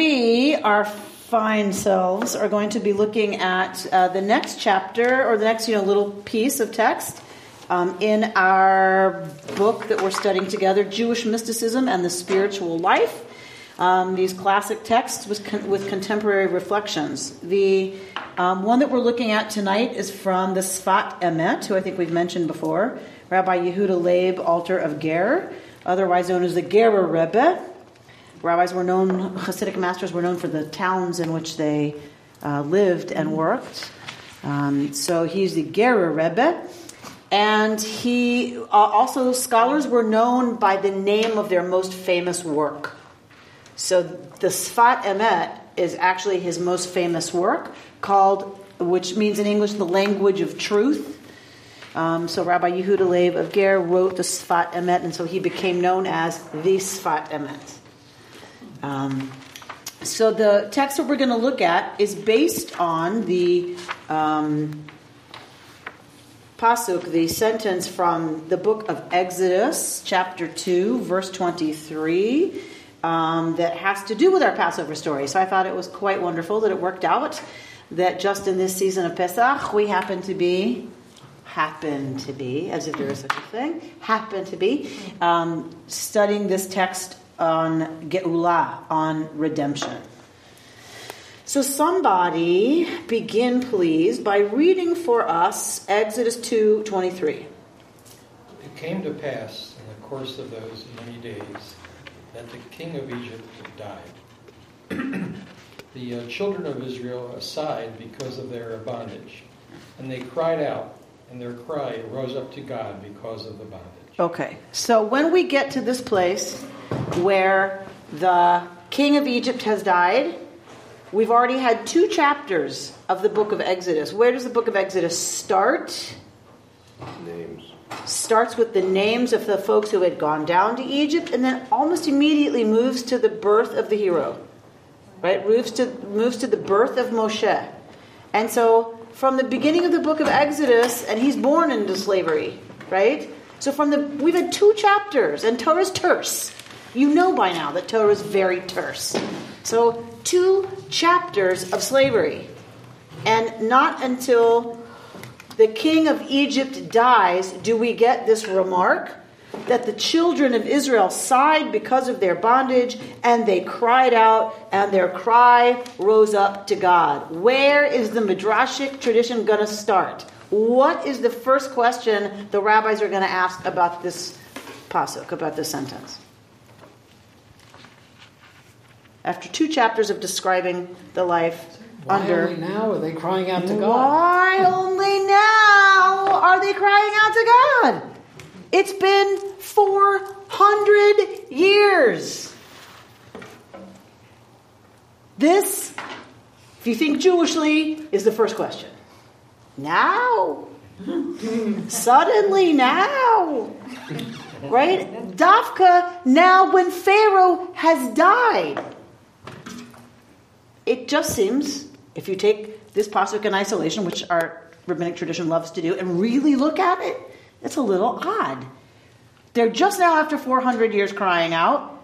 we, our fine selves, are going to be looking at uh, the next chapter or the next, you know, little piece of text um, in our book that we're studying together, Jewish Mysticism and the Spiritual Life. Um, these classic texts with, con- with contemporary reflections. The um, one that we're looking at tonight is from the Sfat Emet, who I think we've mentioned before, Rabbi Yehuda Leib, Alter of Ger, otherwise known as the Gerer Rebbe. Rabbis were known, Hasidic masters were known for the towns in which they uh, lived and worked. Um, so he's the Gerer Rebbe. And he uh, also, scholars were known by the name of their most famous work. So the Sfat Emet is actually his most famous work, called, which means in English, the language of truth. Um, so Rabbi Yehuda Leib of Ger wrote the Sfat Emet, and so he became known as the Sfat Emet. Um, so the text that we're going to look at is based on the um, pasuk, the sentence from the book of Exodus, chapter two, verse twenty-three, um, that has to do with our Passover story. So I thought it was quite wonderful that it worked out. That just in this season of Pesach, we happen to be happen to be, as if there is such a thing, happen to be um, studying this text on Geulah, on redemption. So, somebody begin, please, by reading for us Exodus 2 23. It came to pass in the course of those many days that the king of Egypt died. the uh, children of Israel aside because of their bondage, and they cried out, and their cry rose up to God because of the bondage. Okay, so when we get to this place where the king of Egypt has died, we've already had two chapters of the book of Exodus. Where does the book of Exodus start? Names. Starts with the names of the folks who had gone down to Egypt, and then almost immediately moves to the birth of the hero. Right? Moves to moves to the birth of Moshe. And so from the beginning of the book of Exodus, and he's born into slavery, right? So from the we've had two chapters, and Torah's terse. You know by now that Torah is very terse. So two chapters of slavery, and not until the king of Egypt dies do we get this remark that the children of Israel sighed because of their bondage, and they cried out, and their cry rose up to God. Where is the Midrashic tradition going to start? What is the first question the rabbis are going to ask about this pasuk, about this sentence? After two chapters of describing the life Why under. only now are they crying out to God? Why only now are they crying out to God? It's been 400 years. This, if you think Jewishly, is the first question. Now? Suddenly now? Right? Dafka, now when Pharaoh has died. It just seems, if you take this pasuk in isolation, which our rabbinic tradition loves to do, and really look at it, it's a little odd. They're just now after 400 years crying out.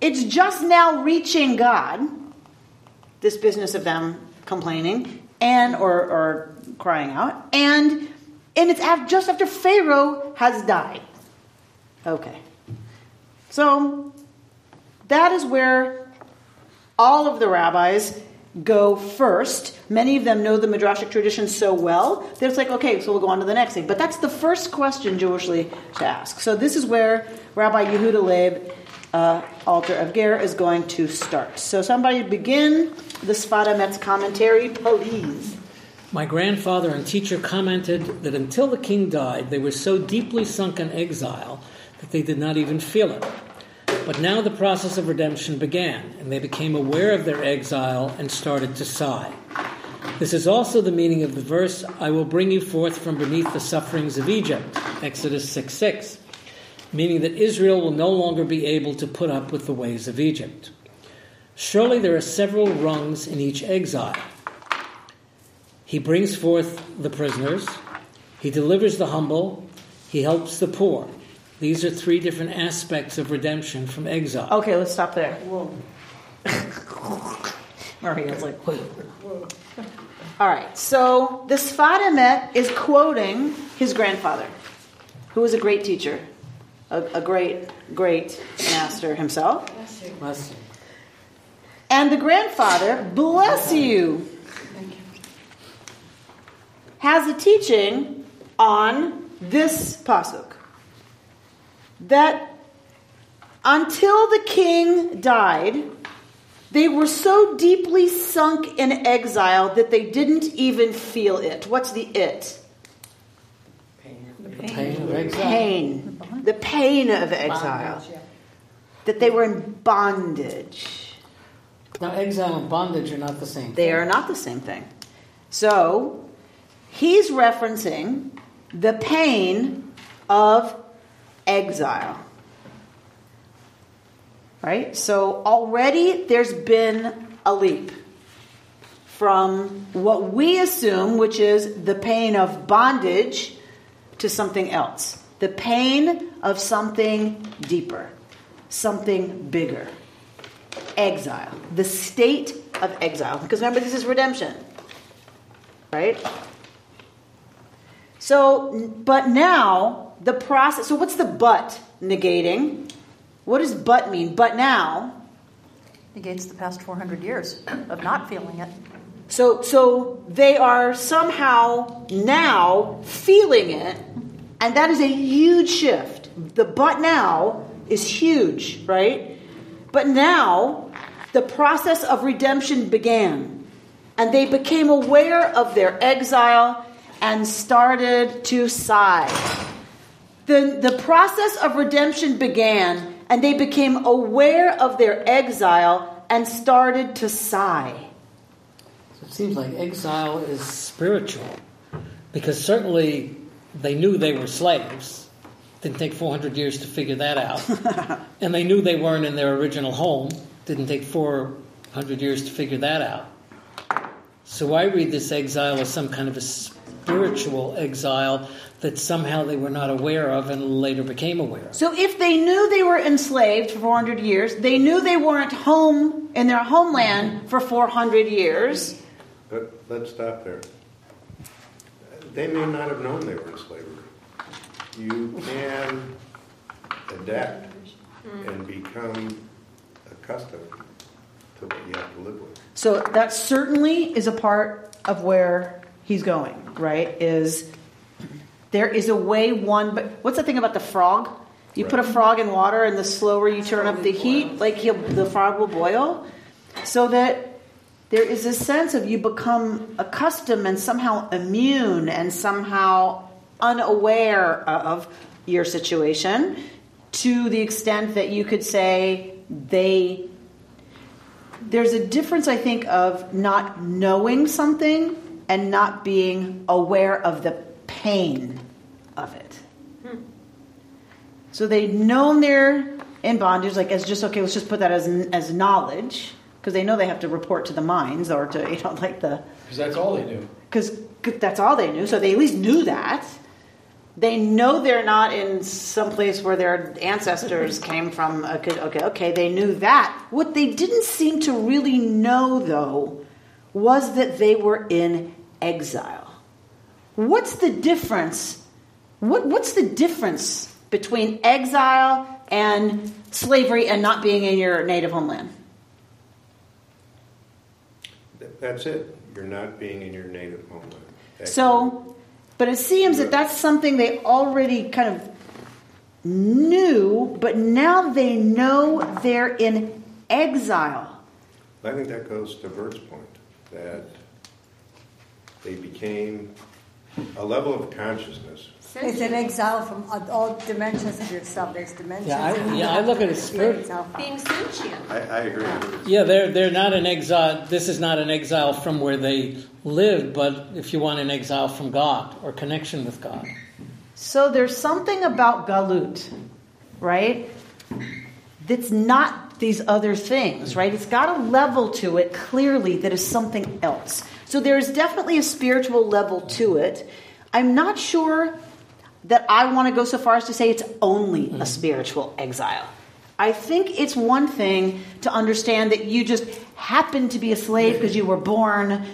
It's just now reaching God, this business of them complaining and or, or crying out, and and it's af- just after Pharaoh has died. Okay, so that is where all of the rabbis go first. Many of them know the Midrashic tradition so well it's like, okay, so we'll go on to the next thing. But that's the first question Jewishly to ask. So this is where Rabbi Yehuda Leib, uh, Alter of Ger, is going to start. So somebody begin the Sfat Emet's commentary, please. My grandfather and teacher commented that until the king died, they were so deeply sunk in exile that they did not even feel it. But now the process of redemption began, and they became aware of their exile and started to sigh. This is also the meaning of the verse, I will bring you forth from beneath the sufferings of Egypt, Exodus 6 6, meaning that Israel will no longer be able to put up with the ways of Egypt. Surely there are several rungs in each exile. He brings forth the prisoners, he delivers the humble, he helps the poor. These are three different aspects of redemption from exile. Okay, let's stop there. Ariel's like, whoa. All right, so the Sfat Emet is quoting his grandfather, who was a great teacher, a, a great, great master himself. Bless you. And the grandfather, bless you, has a teaching on this pasuk that until the king died, they were so deeply sunk in exile that they didn't even feel it. What's the it? The pain of exile. Pain. The pain of exile. Bondage, yeah. That they were in bondage. Now, exile and bondage are not the same. They are not the same thing. So, he's referencing the pain of exile. Right? So, already there's been a leap from what we assume, which is the pain of bondage, to something else. The pain of something deeper, something bigger exile, the state of exile. Because remember, this is redemption, right? So, but now the process. So, what's the but negating? What does but mean? But now. Negates the past 400 years of not feeling it. So, so they are somehow now feeling it, and that is a huge shift. The but now is huge, right? But now the process of redemption began, and they became aware of their exile and started to sigh. The, the process of redemption began, and they became aware of their exile and started to sigh. So it seems like exile is spiritual because certainly they knew they were slaves. Didn't take 400 years to figure that out. and they knew they weren't in their original home. Didn't take 400 years to figure that out. So I read this exile as some kind of a spiritual exile that somehow they were not aware of and later became aware of. So if they knew they were enslaved for 400 years, they knew they weren't home in their homeland for 400 years. But let's stop there. They may not have known they were in slavery. You can adapt and become accustomed to what you have to live with. So that certainly is a part of where he's going, right? Is there is a way one but what's the thing about the frog? You put a frog in water and the slower you turn up the heat, like he'll, the frog will boil. So that there is a sense of you become accustomed and somehow immune and somehow unaware of your situation to the extent that you could say they there's a difference i think of not knowing something and not being aware of the pain of it hmm. so they'd known they're in bondage like as just okay let's just put that as as knowledge because they know they have to report to the mines or to you know like the Because that's all they knew. because that's all they knew. So they at least knew that. They know they're not in some place where their ancestors came from. Okay, okay, okay, they knew that. What they didn't seem to really know, though, was that they were in exile. What's the difference? What, what's the difference between exile and slavery and not being in your native homeland? That's it. You're not being in your native homeland. That's So, but it seems that that's something they already kind of knew, but now they know they're in exile. I think that goes to Bert's point that they became a level of consciousness. It's an exile from all dimensions of yourself. There's dimensions. Yeah, I, yeah, I look at it spirit. Being sentient. I, I agree. with Yeah, they're they're not an exile. This is not an exile from where they lived, but if you want an exile from God or connection with God. So there's something about galut, right? That's not these other things, right? It's got a level to it clearly that is something else. So there's definitely a spiritual level to it. I'm not sure that I want to go so far as to say it's only a mm-hmm. spiritual exile. I think it's one thing to understand that you just happened to be a slave because you were born,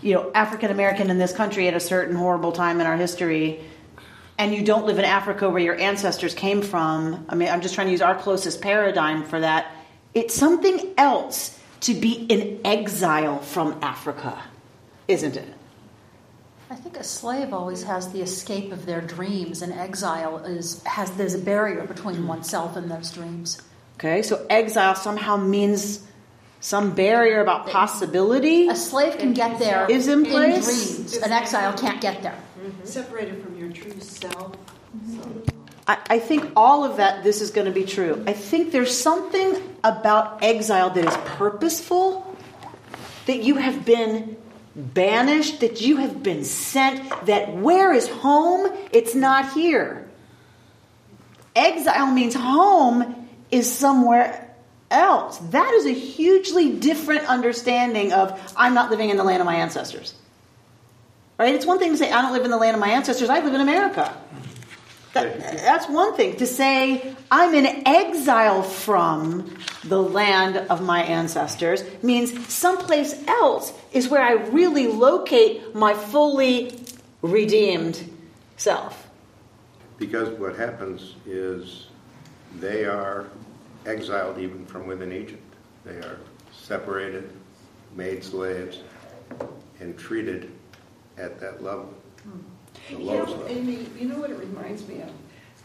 you know, African American in this country at a certain horrible time in our history, and you don't live in Africa where your ancestors came from. I mean, I'm just trying to use our closest paradigm for that. It's something else to be in exile from Africa, isn't it? I think a slave always has the escape of their dreams, and exile is has there's a barrier between mm. oneself and those dreams. Okay, so exile somehow means some barrier about possibility A slave can get there Is in place? dreams. An exile can't get there. Mm-hmm. separated from your true self. Mm-hmm. I, think all of that, this is going to be true. I think there's something about exile that is purposeful, that you have been banished, that you have been sent, that where is home? It's not here. Exile means home is somewhere else. That is a hugely different understanding of I'm not living in the land of my ancestors. Right? It's one thing to say I don't live in the land of my ancestors, I live in America. That, that's one thing. To say I'm in exile from the land of my ancestors means someplace else is where I really locate my fully redeemed self. Because what happens is they are exiled even from within Egypt. They are separated, made slaves, and treated at that level. The You know. Amy, you know what it reminds me of?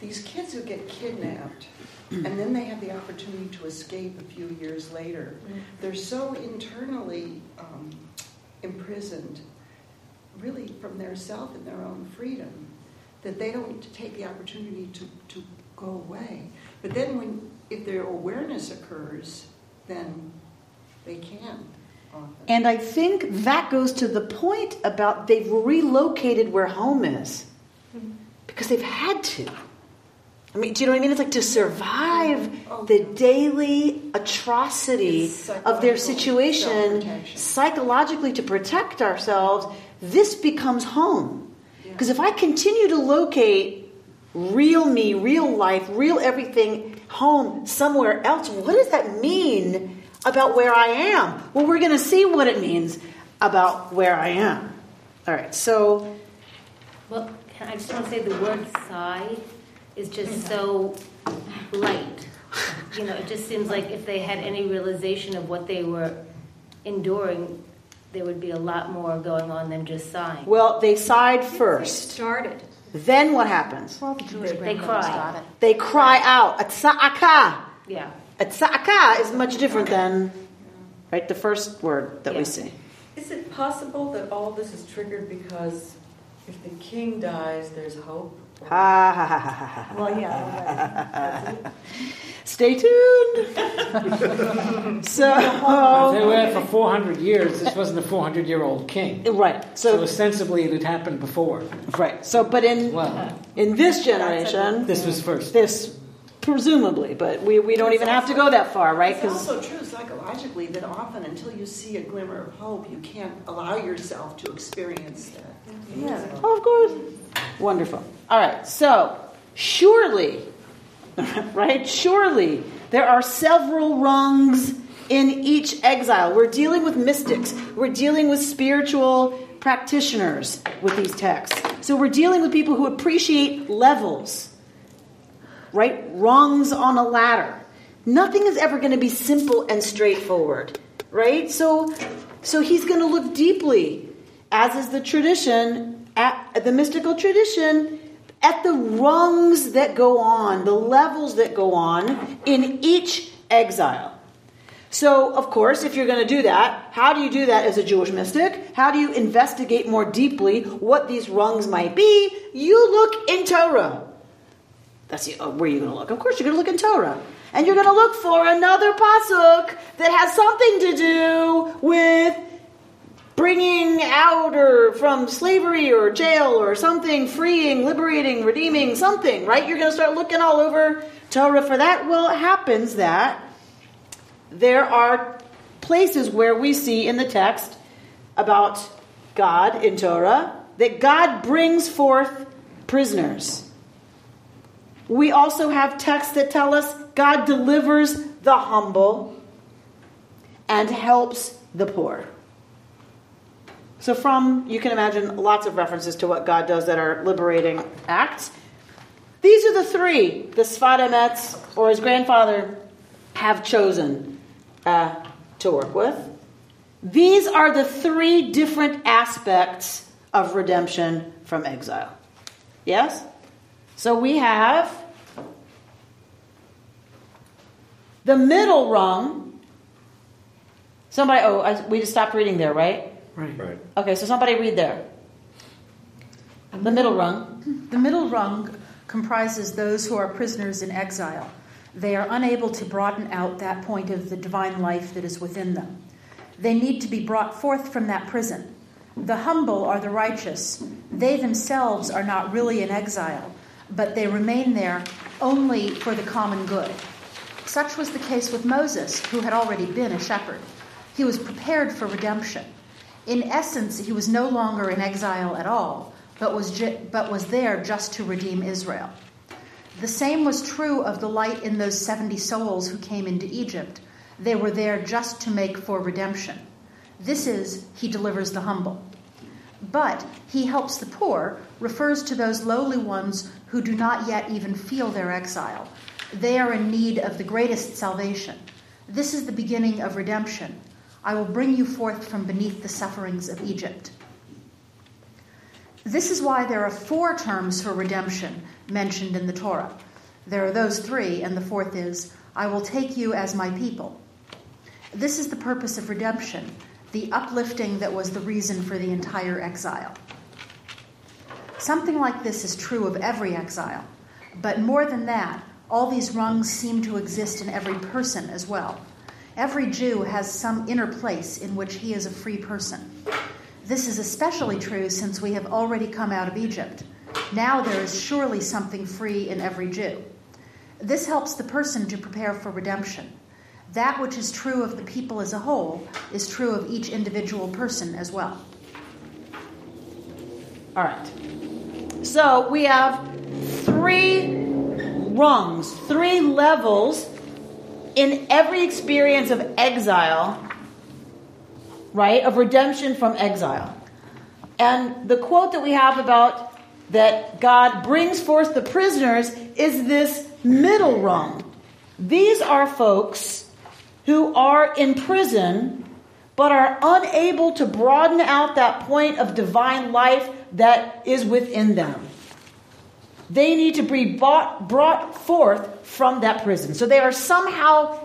These kids who get kidnapped and then they have the opportunity to escape a few years later. They're so internally um, imprisoned, really from their self and their own freedom, that they don't take the opportunity to, to go away. But then when if their awareness occurs, then they can. And I think that goes to the point about they've relocated where home is because they've had to. I mean, do you know what I mean? It's like to survive the daily atrocity of their situation, psychologically to protect ourselves, this becomes home. Because if I continue to locate real me, real life, real everything home somewhere else, what does that mean about where I am? Well, we're going to see what it means about where I am. All right, so Well, can I just want to say the word sigh is just so light. You know, it just seems like if they had any realization of what they were enduring, there would be a lot more going on than just sighing. well, they sighed first. Started. Then what happens? Well, the Jewish They cry. They cry out. Atsa'aka. Yeah. Atsa'aka is much different than right the first word that we see. Is it possible that all this is triggered because if the king dies, there's hope? Ha ha ha ha ha. ha. Well, yeah. Stay tuned. so They were there for um, 400 years. This wasn't a 400 year old king. right. So So ostensibly it had happened before. right. So but in Well, in this generation, this was first. this presumably, but we, we don't even have to go that far, right? It's Because also true psychologically that often until you see a glimmer of hope, you can't allow yourself to experience that. Yeah. Oh, of course. Wonderful. All right. So, surely, right? Surely there are several rungs in each exile. We're dealing with mystics, we're dealing with spiritual practitioners with these texts. So, we're dealing with people who appreciate levels, right? Rungs on a ladder. Nothing is ever going to be simple and straightforward, right? So, so he's going to look deeply, as is the tradition, at the mystical tradition, at the rungs that go on, the levels that go on in each exile. So, of course, if you're going to do that, how do you do that as a Jewish mystic? How do you investigate more deeply what these rungs might be? You look in Torah. That's uh, where you're going to look. Of course, you're going to look in Torah. And you're going to look for another pasuk that has something to do with bringing out or from slavery or jail or something, freeing, liberating, redeeming, something, right? You're going to start looking all over Torah for that. Well, it happens that there are places where we see in the text about God in Torah that God brings forth prisoners. We also have texts that tell us God delivers the humble and helps the poor. So, from, you can imagine lots of references to what God does that are liberating acts. These are the three the Sfat Emet or his grandfather have chosen uh, to work with. These are the three different aspects of redemption from exile. Yes? So we have the middle rung. Somebody, oh, I, we just stopped reading there, right? Right. Right. Okay, so somebody read there. The middle rung. The middle rung comprises those who are prisoners in exile. They are unable to broaden out that point of the divine life that is within them. They need to be brought forth from that prison. The humble are the righteous. They themselves are not really in exile, but they remain there only for the common good. Such was the case with Moses, who had already been a shepherd. He was prepared for redemption. In essence, he was no longer in exile at all, but was, ju- but was there just to redeem Israel. The same was true of the light in those 70 souls who came into Egypt. They were there just to make for redemption. This is, he delivers the humble. But he helps the poor refers to those lowly ones who do not yet even feel their exile. They are in need of the greatest salvation. This is the beginning of redemption. I will bring you forth from beneath the sufferings of Egypt. This is why there are four terms for redemption mentioned in the Torah. There are those three, and the fourth is, I will take you as my people. This is the purpose of redemption, the uplifting that was the reason for the entire exile. Something like this is true of every exile, but more than that, all these rungs seem to exist in every person as well. Every Jew has some inner place in which he is a free person. This is especially true since we have already come out of Egypt. Now there is surely something free in every Jew. This helps the person to prepare for redemption. That which is true of the people as a whole is true of each individual person as well. All right. So we have three rungs, three levels in every experience of exile, right? Of redemption from exile. And the quote that we have about that God brings forth the prisoners is this middle rung. These are folks who are in prison but are unable to broaden out that point of divine life that is within them. They need to be bought, brought forth from that prison. So they are somehow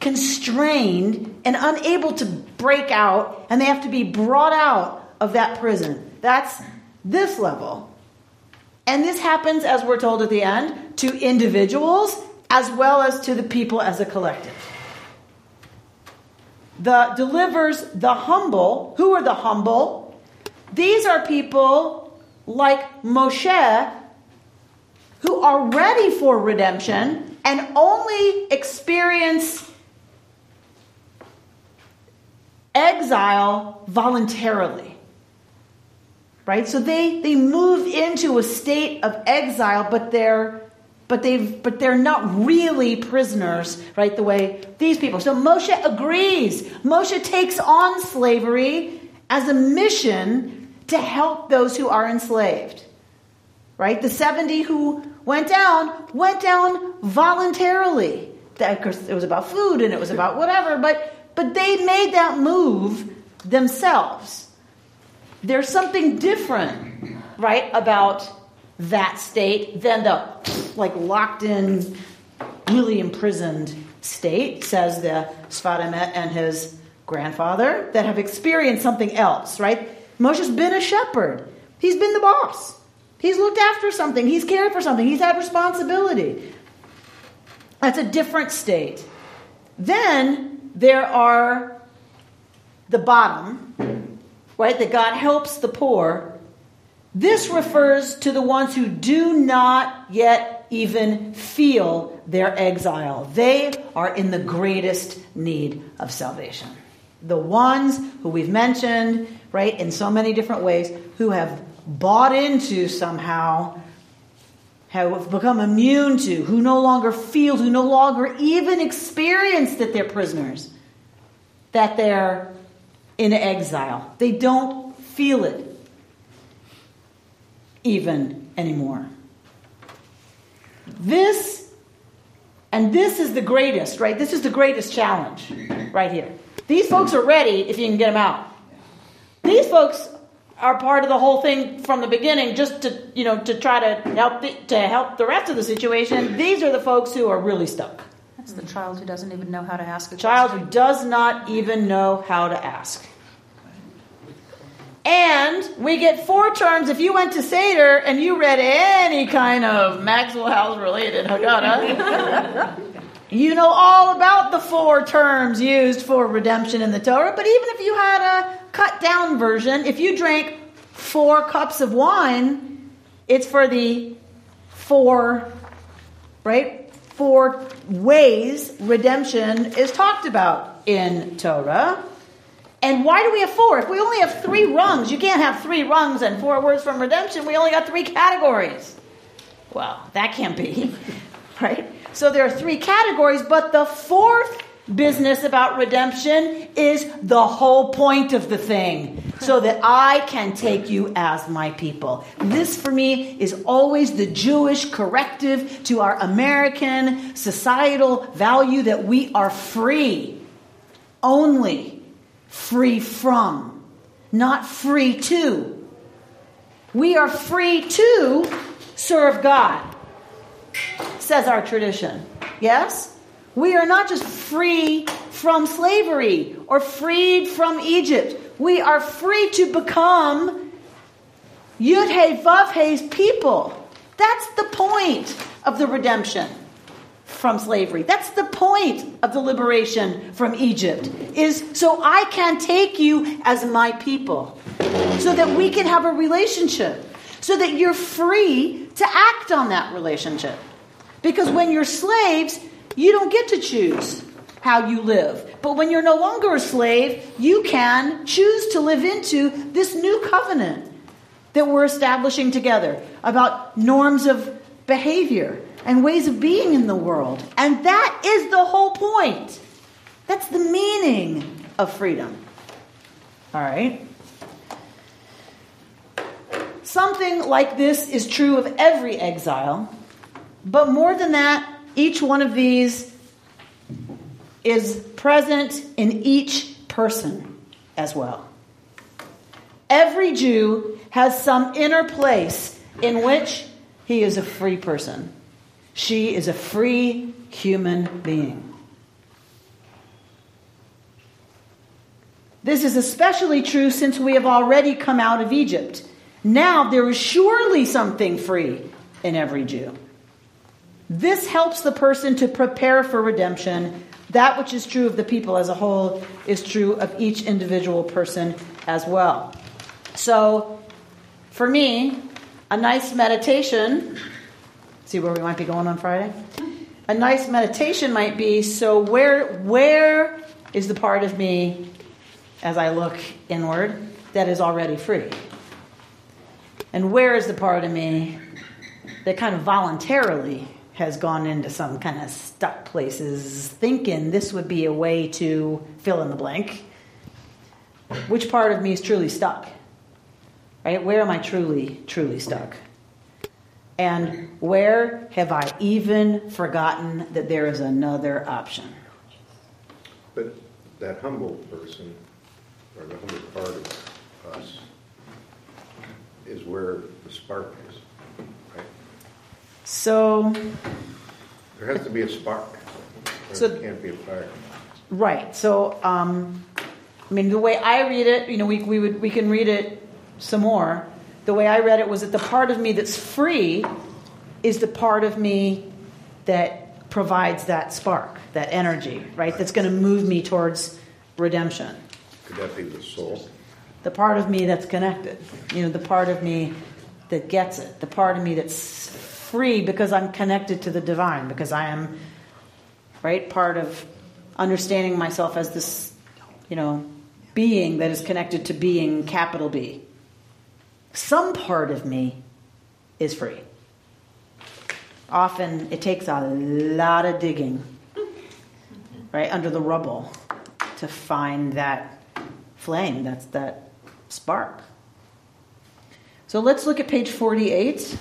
constrained and unable to break out, and they have to be brought out of that prison. That's this level. And this happens, as we're told at the end, to individuals as well as to the people as a collective. The delivers the humble. Who are the humble? These are people like Moshe who are ready for redemption and only experience exile voluntarily. Right? So they, they move into a state of exile, but they're but they've but they're not really prisoners, right? The way these people. So Moshe agrees. Moshe takes on slavery as a mission to help those who are enslaved. Right? The 70 who went down went down voluntarily. That, of course, it was about food and it was about whatever, but but they made that move themselves. There's something different, right, about that state than the like locked in, really imprisoned state, says the Sfat and his grandfather, that have experienced something else, right? Moshe's been a shepherd. He's been the boss. He's looked after something. He's cared for something. He's had responsibility. That's a different state. Then there are the bottom, right? That God helps the poor. This refers to the ones who do not yet even feel their exile. They are in the greatest need of salvation. The ones who we've mentioned, right, in so many different ways, who have bought into somehow have become immune to, who no longer feel, who no longer even experience that they're prisoners, that they're in exile. They don't feel it even anymore. This, and this is the greatest, right? This is the greatest challenge right here. These folks are ready if you can get them out. These folks are part of the whole thing from the beginning just to you know to try to help the, to help the rest of the situation these are the folks who are really stuck That's the child who doesn't even know how to ask a child question. who does not even know how to ask and we get four terms if you went to seder and you read any kind of maxwell house related haggadah you know all about the four terms used for redemption in the torah but even if you had a cut down version, if you drank four cups of wine, it's for the four, right? Four ways redemption is talked about in Torah. And why do we have four? If we only have three rungs, you can't have three rungs and four words from redemption. We only got three categories. Well, that can't be, right? So there are three categories, but the fourth business about redemption is the whole point of the thing so that I can take you as my people. This for me is always the Jewish corrective to our American societal value that we are free, only free from, not free to. We are free to serve God, says our tradition. Yes? We are not just free from slavery or freed from Egypt. We are free to become Yud He Vav people. That's the point of the redemption from slavery. That's the point of the liberation from Egypt. Is so I can take you as my people. So that we can have a relationship. So that you're free to act on that relationship. Because when you're slaves, you don't get to choose how you live. But when you're no longer a slave, you can choose to live into this new covenant that we're establishing together about norms of behavior and ways of being in the world. And that is the whole point. That's the meaning of freedom. All right? Something like this is true of every exile, but more than that, each one of these is present in each person as well. Every Jew has some inner place in which he is a free person. She is a free human being. This is especially true since we have already come out of Egypt. Now there is surely something free in every Jew. This helps the person to prepare for redemption. That which is true of the people as a whole is true of each individual person as well. So, for me, a nice meditation, see where we might be going on Friday? A nice meditation might be so where where is the part of me as I look inward that is already free? And where is the part of me that kind of voluntarily has gone into some kind of stuck places thinking this would be a way to fill in the blank. Which part of me is truly stuck? Right? Where am I truly, truly stuck? And where have I even forgotten that there is another option? But that humble person, or the humble part of us, is where the spark is. Right? So there has to be a spark. There so, can't be a fire. Right. So, um, I mean, the way I read it, you know, we, we would we can read it some more. The way I read it was that the part of me that's free is the part of me that provides that spark, that energy, right? That's going to move me towards redemption. Could that be the soul? The part of me that's connected. You know, the part of me that gets it. The part of me that's free because I'm connected to the divine, because I am, right, part of understanding myself as this, you know, being that is connected to being capital B. Some part of me is free. often it takes a lot of digging, right, under the rubble to find that flame, that's that spark. So let's look at page 48.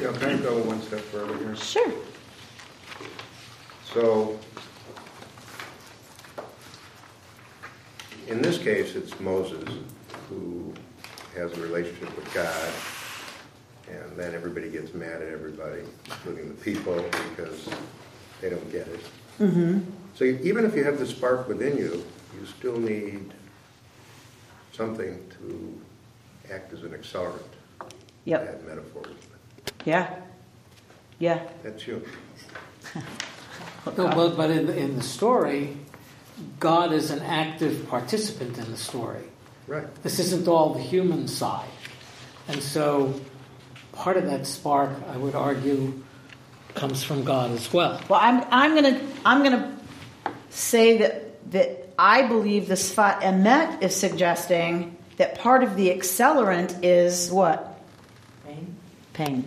Yeah, can I go one step further here? Sure. So, in this case, it's Moses who has a relationship with God, and then everybody gets mad at everybody, including the people, because they don't get it. Mm-hmm. So even if you have the spark within you, you still need something to act as an accelerant. Yep. That metaphor. Yeah. Yeah. That's you. No, but, but in, the- in the story, God is an active participant in the story. Right. This isn't all the human side. And so part of that spark, I would argue, Comes from God as well. Well, I'm, I'm gonna I'm gonna say that that I believe the Sfat Emet is suggesting that part of the accelerant is what Pain? pain.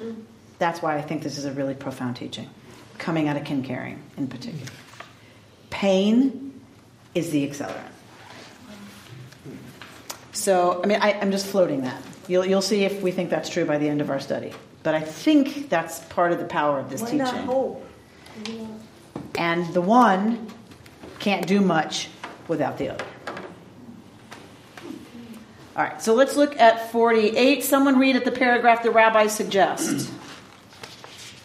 Mm. That's why I think this is a really profound teaching, coming out of Kincaring in particular. Pain is the accelerant. So, I mean, I, I'm just floating that. You'll, you'll see if we think that's true by the end of our study. But I think that's part of the power of this Why teaching. not hope? And the one can't do much without the other. All right, so let's look at 48. Someone read at the paragraph the rabbi suggests.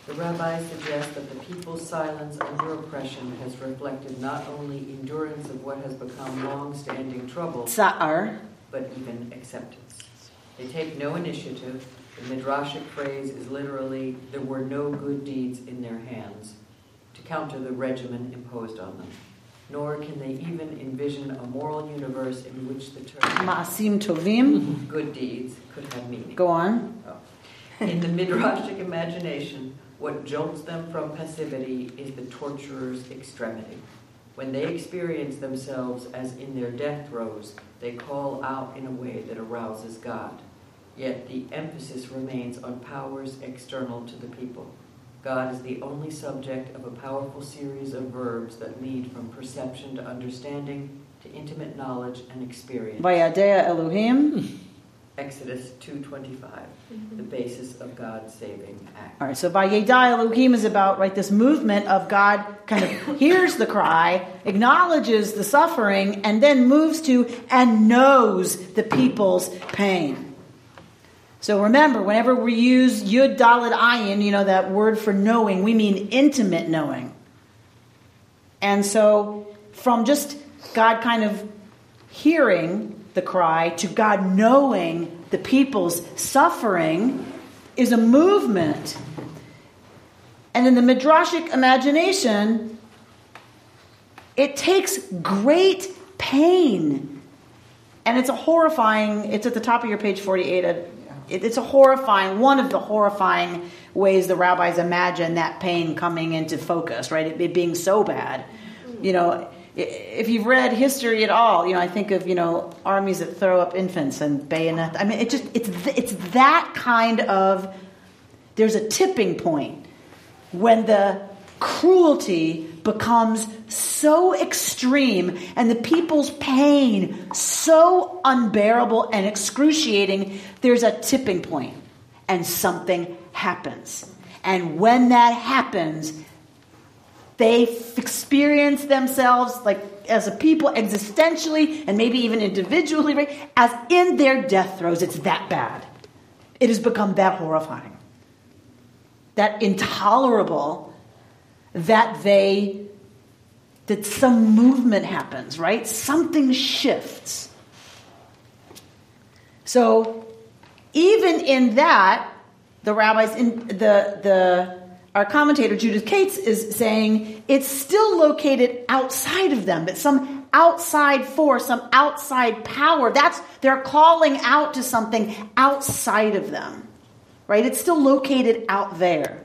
The rabbi suggests that the people's silence under oppression has reflected not only endurance of what has become long-standing trouble, Tsa'ar. But even acceptance. They take no initiative. The midrashic phrase is literally, there were no good deeds in their hands, to counter the regimen imposed on them. Nor can they even envision a moral universe in which the term Ma'asim tovim. good deeds could have meaning. Go on. Oh. In the midrashic imagination, what jolts them from passivity is the torturer's extremity. When they experience themselves as in their death throes, they call out in a way that arouses God. Yet the emphasis remains on powers external to the people. God is the only subject of a powerful series of verbs that lead from perception to understanding to intimate knowledge and experience. Vayadea Elohim. Exodus 2:25, mm-hmm. the basis of God's saving act. All right, so Vayeda Elohim is about, right, this movement of God kind of hears the cry, acknowledges the suffering, and then moves to and knows the people's pain. So remember, whenever we use Yud Dalet Ayin, you know, that word for knowing, we mean intimate knowing. And so from just God kind of hearing the cry to God knowing the people's suffering is a movement. And in the Midrashic imagination, it takes great pain. And it's a horrifying, it's at the top of your page 48. uh, It's a horrifying, one of the horrifying ways the rabbis imagine that pain coming into focus, right? It, being so bad. You know, if you've read history at all, you know, I think of, you know, armies that throw up infants and bayonet. I mean, it just, it's, it's that kind of, there's a tipping point when the cruelty becomes so extreme and the people's pain so unbearable and excruciating, there's a tipping point and something happens. And when that happens, they experience themselves like as a people existentially and maybe even individually right, as in their death throes it's that bad. It has become that horrifying. That intolerable that they that some movement happens right? Something shifts. So even in that the rabbis in the the our commentator Judith Kates is saying it's still located outside of them. It's some outside force, some outside power. That's they're calling out to something outside of them. Right? It's still located out there.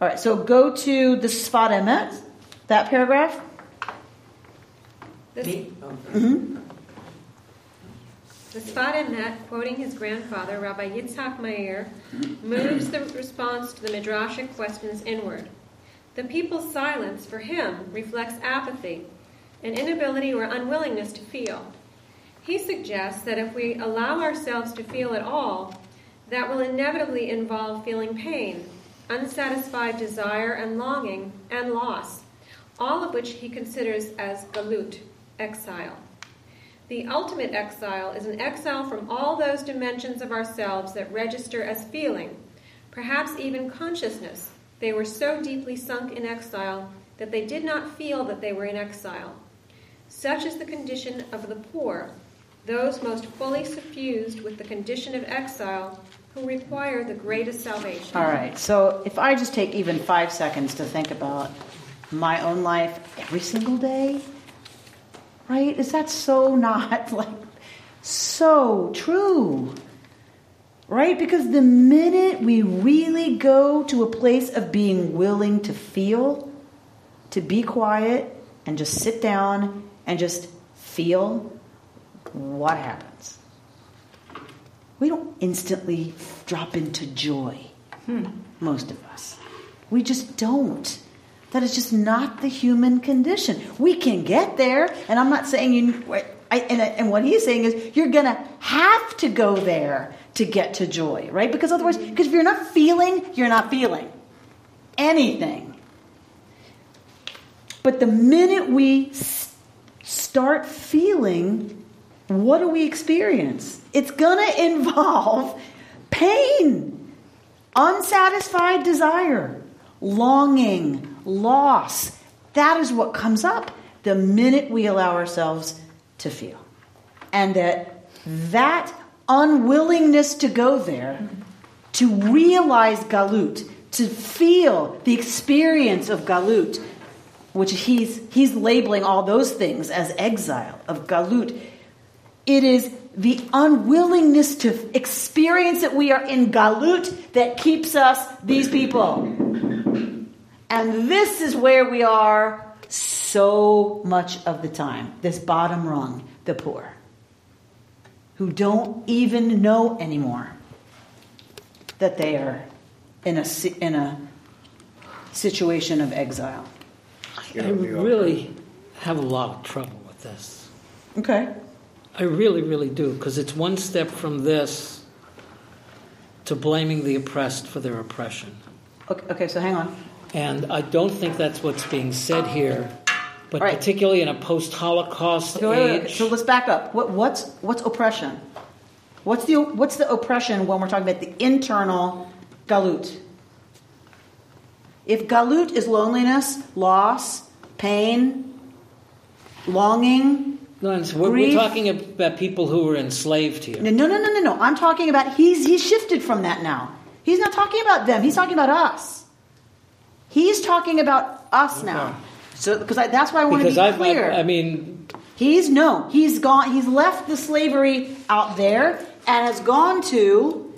All right, so go to the Sfat Emet, that paragraph. Me? Oh, The Sfat Emet, quoting his grandfather, Rabbi Yitzhak Meir, moves the response to the Midrashic questions inward. The people's silence, for him, reflects apathy, an inability or unwillingness to feel. He suggests that if we allow ourselves to feel at all, that will inevitably involve feeling pain, unsatisfied desire and longing, and loss, all of which he considers as galut, exile. The ultimate exile is an exile from all those dimensions of ourselves that register as feeling, perhaps even consciousness. They were so deeply sunk in exile that they did not feel that they were in exile. Such is the condition of the poor, those most fully suffused with the condition of exile who require the greatest salvation. All right, so if I just take even five seconds to think about my own life every single day, right? Is that so not like so true? Right? Because the minute we really go to a place of being willing to feel, to be quiet and just sit down and just feel, what happens? We don't instantly drop into joy, hmm. most of us. We just don't. That is just not the human condition. We can get there, and I'm not saying you. I, and, and what he's saying is you're going to have to go there to get to joy, right? Because otherwise, because if you're not feeling, you're not feeling anything. But the minute we start feeling, what do we experience? It's going to involve pain, unsatisfied desire, longing, loss. That is what comes up the minute we allow ourselves to feel. And that that unwillingness to go there, to realize galut, to feel the experience of galut, which he's he's labeling all those things as exile of galut. It is the unwillingness to experience that we are in galut that keeps us these people. And this is where we are so much of the time. This bottom rung, the poor, who don't even know anymore that they are in a, in a situation of exile. I really have a lot of trouble with this. Okay. I really, really do, because it's one step from this to blaming the oppressed for their oppression. Okay, okay so hang on. And I don't think that's what's being said here, but right. particularly in a post Holocaust Okay, wait, wait, wait. age. So let's back up. What, what's what's oppression? What's the what's the oppression when we're talking about the internal galut? If galut is loneliness, loss, pain, longing, No, it's- we're, we're talking about people who were enslaved here. no, no, no, no, no, no. I'm talking about he's he's shifted from that now. He's not talking about them. He's talking about us. He's talking about us now. So because that's why I want to be I've, clear. I, I mean, He's no, he's gone. He's left the slavery out there and has gone to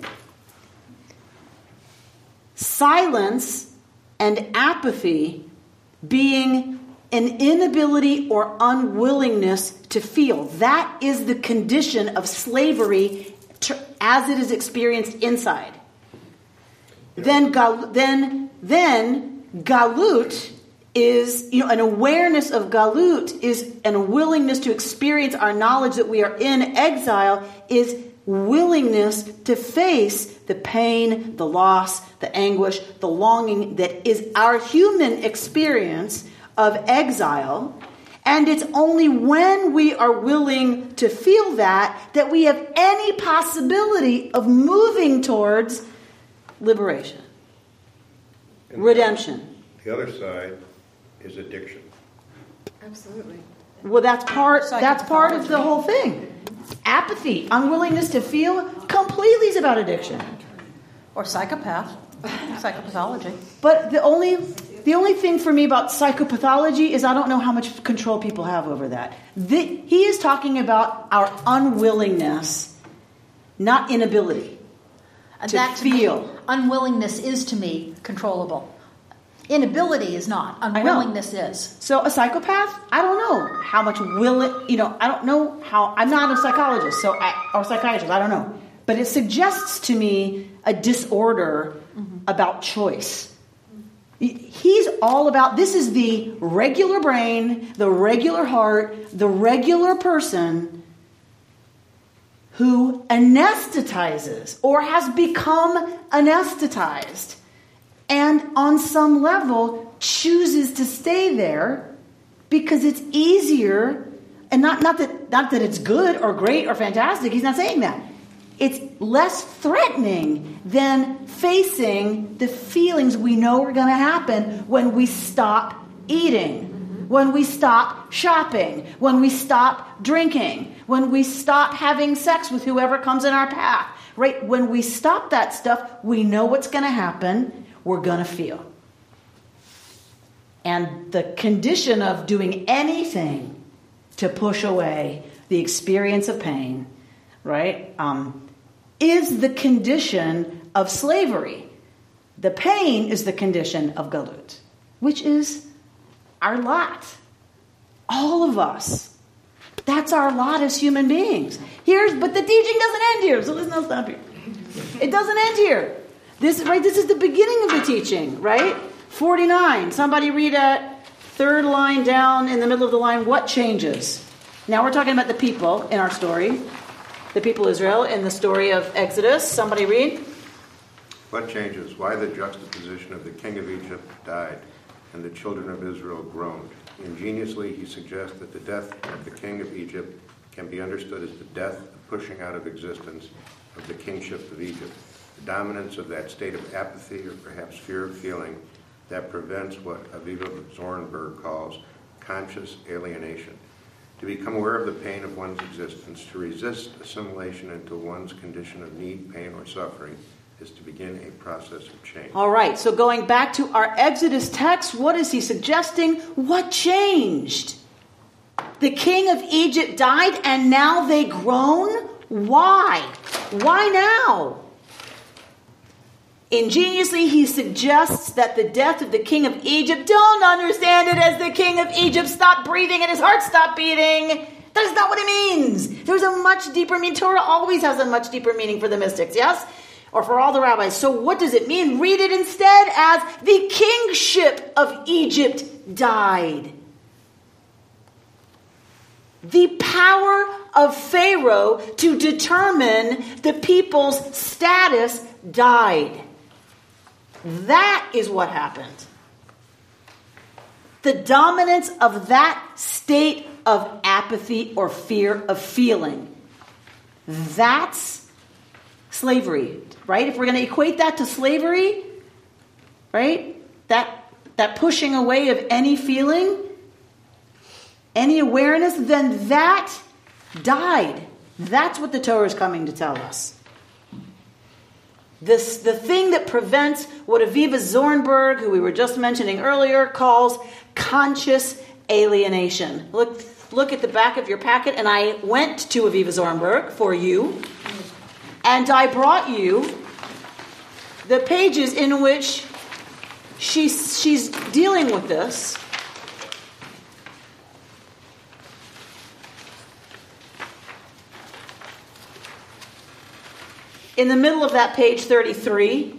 silence and apathy being an inability or unwillingness to feel. That is the condition of slavery to, as it is experienced inside. Then, then, then galut is you know an awareness of galut is an a willingness to experience our knowledge that we are in exile is willingness to face the pain the loss the anguish the longing that is our human experience of exile. And it's only when we are willing to feel that that we have any possibility of moving towards liberation And redemption The other side is addiction. Absolutely. Well, that's part. That's part of the whole thing. Apathy, unwillingness to feel, completely is about addiction. Or psychopath, psychopathology. But the only the only thing for me about psychopathology is I don't know how much control people have over that. The, he is talking about our unwillingness, not inability. And To that to me, feel. unwillingness is to me controllable. Inability is not. Unwillingness is. So a psychopath, I don't know how much will it, you know, I don't know how, I'm not a psychologist, so I, or psychiatrist, I don't know. But it suggests to me a disorder mm-hmm. about choice. He's all about, this is the regular brain, the regular heart, the regular person who anesthetizes or has become anesthetized and on some level chooses to stay there because it's easier and not, not that not that it's good or great or fantastic. He's not saying that. It's less threatening than facing the feelings we know are going to happen when we stop eating when we stop shopping when we stop drinking when we stop having sex with whoever comes in our path right when we stop that stuff we know what's going to happen we're going to feel. And the condition of doing anything to push away the experience of pain, right, um, is the condition of slavery. The pain is the condition of galut, which is our lot. All of us. That's our lot as human beings. Here's, but the teaching doesn't end here, so let's stop here. It doesn't end here. This right. This is the beginning of the teaching, right? Forty-nine. Somebody read a third line down in the middle of the line. What changes? Now we're talking about the people in our story, the people Israel in the story of Exodus. Somebody read. What changes? Why the juxtaposition of the king of Egypt died and the children of Israel groaned? Ingeniously, he suggests that the death of the king of Egypt can be understood as the death, the pushing out of existence of the kingship of Egypt the dominance of that state of apathy or perhaps fear of feeling that prevents what Avivah Zornberg calls conscious alienation. To become aware of the pain of one's existence, to resist assimilation into one's condition of need, pain, or suffering, is to begin a process of change. All right, so going back to our Exodus text, what is he suggesting? What changed? The king of Egypt died and now they groan? Why? Why now? Ingeniously, he suggests that the death of the king of Egypt, don't understand it as the king of Egypt stopped breathing and his heart stopped beating. That is not what it means. There's a much deeper meaning. Torah always has a much deeper meaning for the mystics, yes? Or for all the rabbis. So, what does it mean? Read it instead as the kingship of Egypt died. The power of Pharaoh to determine the people's status died. That is what happened. The dominance of that state of apathy or fear of feeling. That's slavery, right? If we're going to equate that to slavery, right? That that pushing away of any feeling, any awareness, then that died. That's what the Torah is coming to tell us. This, the thing that prevents what Avivah Zornberg, who we were just mentioning earlier, calls conscious alienation. Look, look at the back of your packet, and I went to Avivah Zornberg for you, and I brought you the pages in which she's, she's dealing with this. in the middle of that page 33.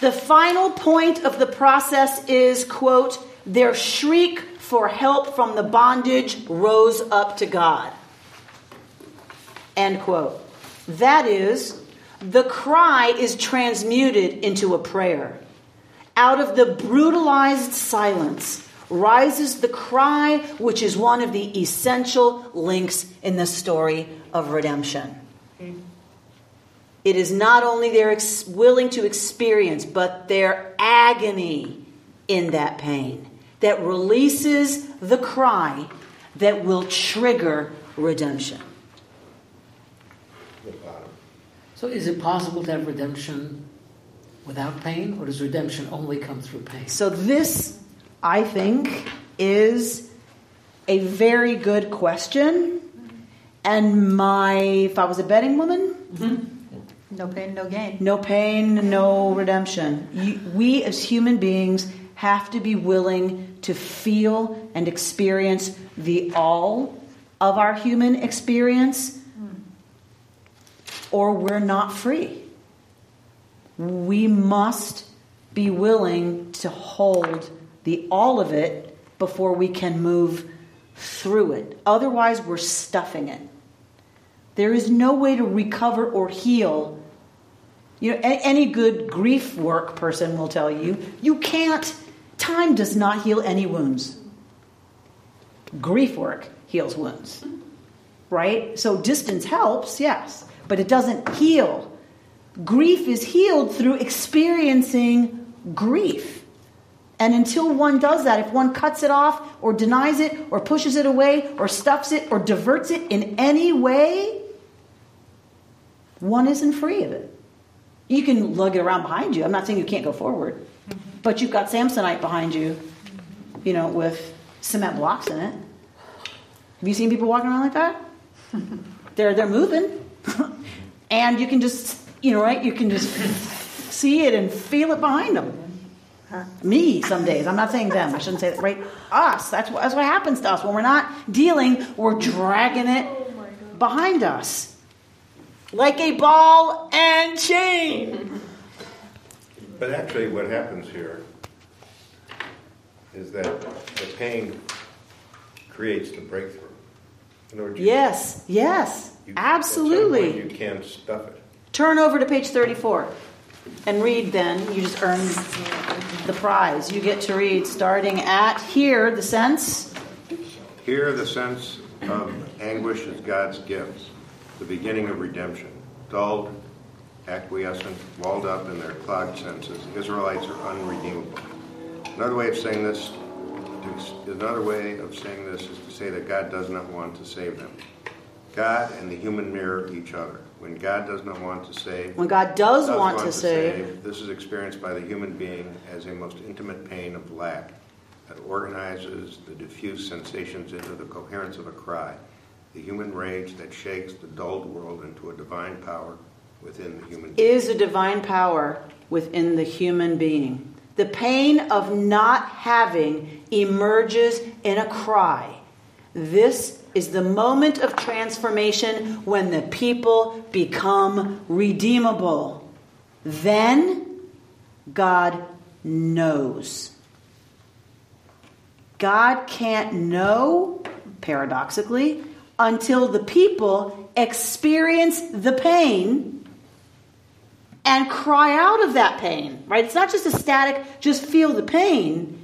The final point of the process is, quote, their shriek for help from the bondage rose up to God. End quote. That is, the cry is transmuted into a prayer. Out of the brutalized silence rises the cry, which is one of the essential links in the story of redemption. It is not only their ex- willing to experience, but their agony in that pain that releases the cry that will trigger redemption. So, is it possible to have redemption without pain, or does redemption only come through pain? So, this, I think, is a very good question. And my, if I was a betting woman, mm-hmm No pain, no gain. No pain, no redemption. You, we as human beings have to be willing to feel and experience the all of our human experience, or we're not free. We must be willing to hold the all of it before we can move through it. Otherwise, we're stuffing it. There is no way to recover or heal. You know, any good grief work person will tell you you can't. Time does not heal any wounds. Grief work heals wounds, right? So distance helps, yes, but it doesn't heal. Grief is healed through experiencing grief. And until one does that, if one cuts it off or denies it or pushes it away or stuffs it or diverts it in any way, one isn't free of it. You can lug it around behind you. I'm not saying you can't go forward, but you've got Samsonite behind you, you know, with cement blocks in it. Have you seen people walking around like that? they're they're moving, and you can just you know right. You can just see it and feel it behind them. Me, some days. I'm not saying them. I shouldn't say that. Right? Us. That's what, that's what happens to us when we're not dealing. We're dragging it behind us like a ball and chain. But actually, what happens here is that the pain creates the breakthrough. In other words, you- Yes. Yes. You- Absolutely. You can't stuff it. Turn over to page 34 and read then. You just earn the prize. You get to read starting at here, the sense. Here, the sense of anguish is God's gift, the beginning of redemption. Dulled, acquiescent, walled up in their clogged senses, Israelites are unredeemable. Another way of saying this, another way of saying this is to say that God does not want to save them. God and the human mirror each other. When God does not want to save, When God does want to save, this is experienced by the human being as a most intimate pain of lack that organizes the diffuse sensations into the coherence of a cry, the human rage that shakes the dulled world into a divine power within the human being. is a divine power within the human being. The pain of not having emerges in a cry. This is the moment of transformation when the people become redeemable. Then God knows. God can't know, paradoxically, until the people experience the pain and cry out of that pain, right? It's not just a static, just feel the pain.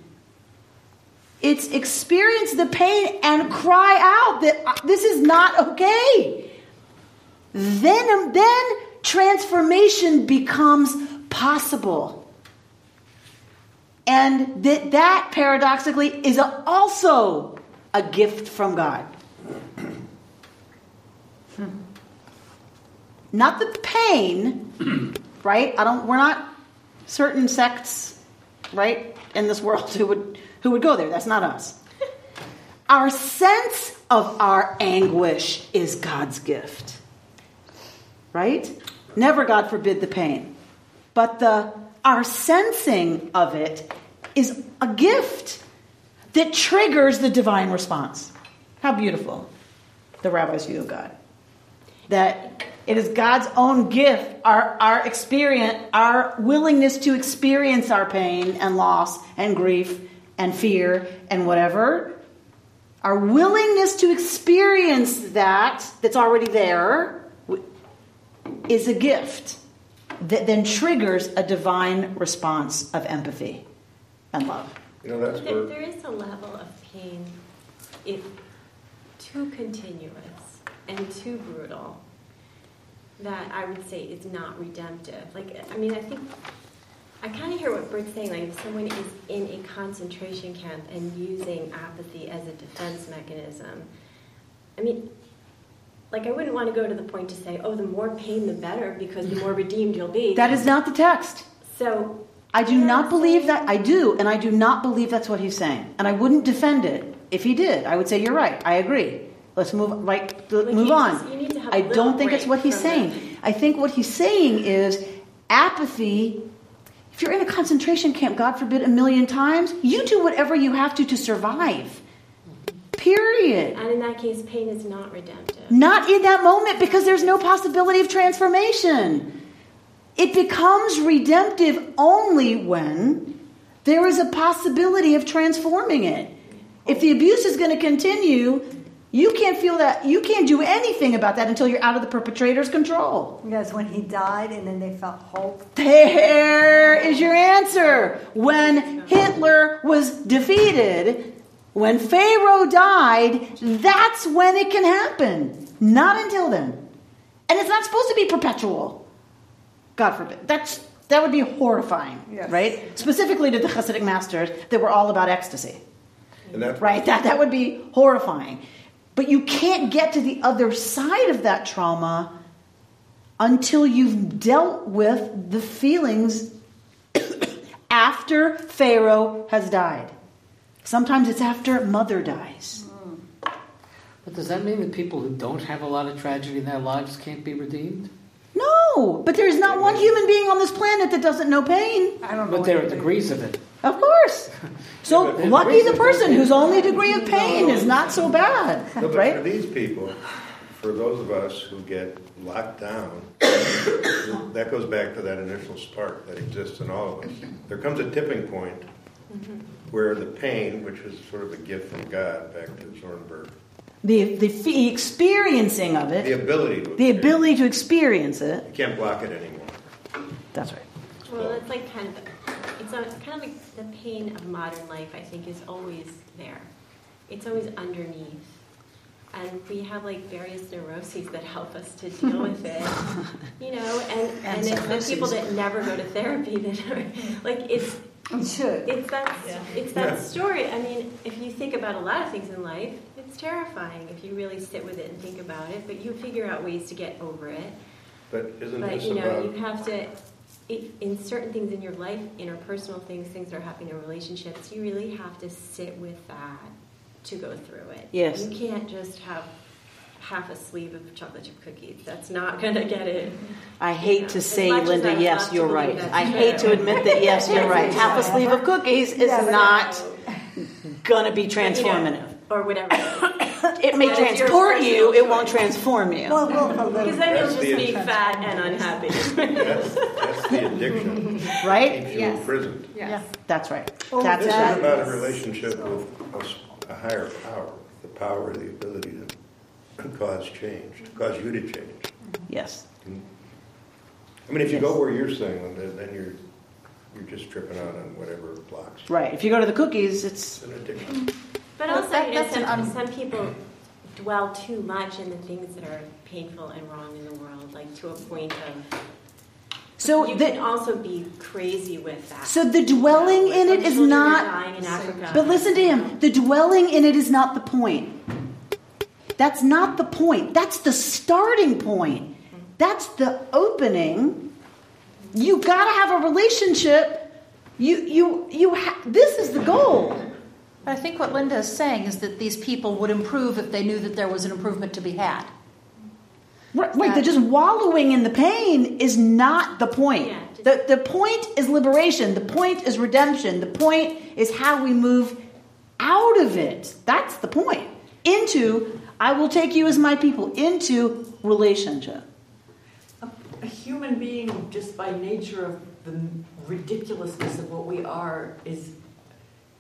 It's experience the pain and cry out that uh, this is not okay. Then, then transformation becomes possible. And that, that paradoxically is a, also a gift from God. Hmm. Not the pain, right? I don't. We're not certain sects, right, in this world who would who would go there. That's not us. Our sense of our anguish is God's gift, right? Never, God forbid, the pain, but the our sensing of it is a gift that triggers the divine response. How beautiful the rabbi's view of God. That it is God's own gift, our, our experience, our willingness to experience our pain and loss and grief and fear and whatever. Our willingness to experience that, that's already there, is a gift that then triggers a divine response of empathy and love. You know, that's There, there is a level of pain, if too continuous and too brutal, that I would say is not redemptive. Like, I mean, I think I kind of hear what Bert's saying. Like, if someone is in a concentration camp and using apathy as a defense mechanism, I mean, like, I wouldn't want to go to the point to say, oh, the more pain, the better, because the more redeemed you'll be. That is not the text. So I do not believe that. I do, and I do not believe that's what he's saying. And I wouldn't defend it if he did. I would say you're right. I agree. Let's move right. Like, move on. just- you need to have a I don't think it's what he's saying. I think what he's saying is apathy. If you're in a concentration camp, God forbid, a million times, you do whatever you have to to survive. Period. And in that case, pain is not redemptive. Not in that moment because there's no possibility of transformation. It becomes redemptive only when there is a possibility of transforming it. If the abuse is going to continue, you can't feel that, you can't do anything about that until you're out of the perpetrator's control. Yes, when he died and then they felt hope. There is your answer. When Hitler was defeated, when Pharaoh died, that's when it can happen. Not until then. And it's not supposed to be perpetual. God forbid. That's that would be horrifying, Yes. right? Specifically to the Hasidic masters that were all about ecstasy, And that's right? That that would be horrifying. But you can't get to the other side of that trauma until you've dealt with the feelings after Pharaoh has died. Sometimes it's after mother dies. Hmm. But does that mean that people who don't have a lot of tragedy in their lives can't be redeemed? No, but there's not one human being on this planet that doesn't know pain. I don't know. But there are anything. degrees of it. Of course. So Yeah, lucky the person whose only degree of pain is not so bad, No, but for right? these people, for those of us who get locked down, that goes back to that initial spark that exists in all of us. There comes a tipping point mm-hmm. where the pain, which is sort of a gift from God, back to Zornberg, The the fe- experiencing of it. the it, ability to the ability to experience it. you can't block it anymore. That's right. Well, it's like kind of, it's kind of like the pain of modern life. I think is always there. It's always underneath, and we have like various neuroses that help us to deal with it. You know, and and, And it's the people that never go to therapy that are like it's It should. it's that it's that Yeah. story. I mean, if you think about a lot of things in life, it's terrifying if you really sit with it and think about it. But you figure out ways to get over it. But isn't But this you know, about you have to, if, in certain things in your life, interpersonal things, things that are happening in relationships, you really have to sit with that to go through it. Yes. You can't just have half a sleeve of chocolate chip cookies. That's not going to get it. I hate to say, Linda, yes, you're right. I hate to admit that, yes, you're right. Half a sleeve of cookies is Yeah, not going to be But, you know, transformative. or whatever. It may transport you, personal it won't transform you. Well, well, a little Because then That's you'll just the- be fat and unhappy. that's, that's the addiction Right? keeps you Yes. imprisoned. Yes. That's right. Well, That's This that is about a is- relationship with a higher power, the power, the ability to cause change, to cause you to change. Mm-hmm. Yes. Mm-hmm. I mean, if you Yes. go where you're saying, Linda, then you're, you're just tripping out on whatever blocks. Right. If you go to the cookies, it's It's an addiction. But Well, also, that- you know, that's an some, un- um, some people dwell too much in the things that are painful and wrong in the world, like to a point of. so you the, can also be crazy with that. so the dwelling Like in it is not dying in Africa. But listen to him. The dwelling in it is not the point. That's not the point. That's the starting point. That's the opening. You got to have a relationship. You you you ha- this is the goal. I think what Linda is saying is that these people would improve if they knew that there was an improvement to be had. Right, right. They're just wallowing in the pain is not the point. Yeah, just- the, the point is liberation. The point is redemption. The point is how we move out of it. That's the point. Into, I will take you as my people, into relationship. A human being, just by nature of the ridiculousness of what we are, is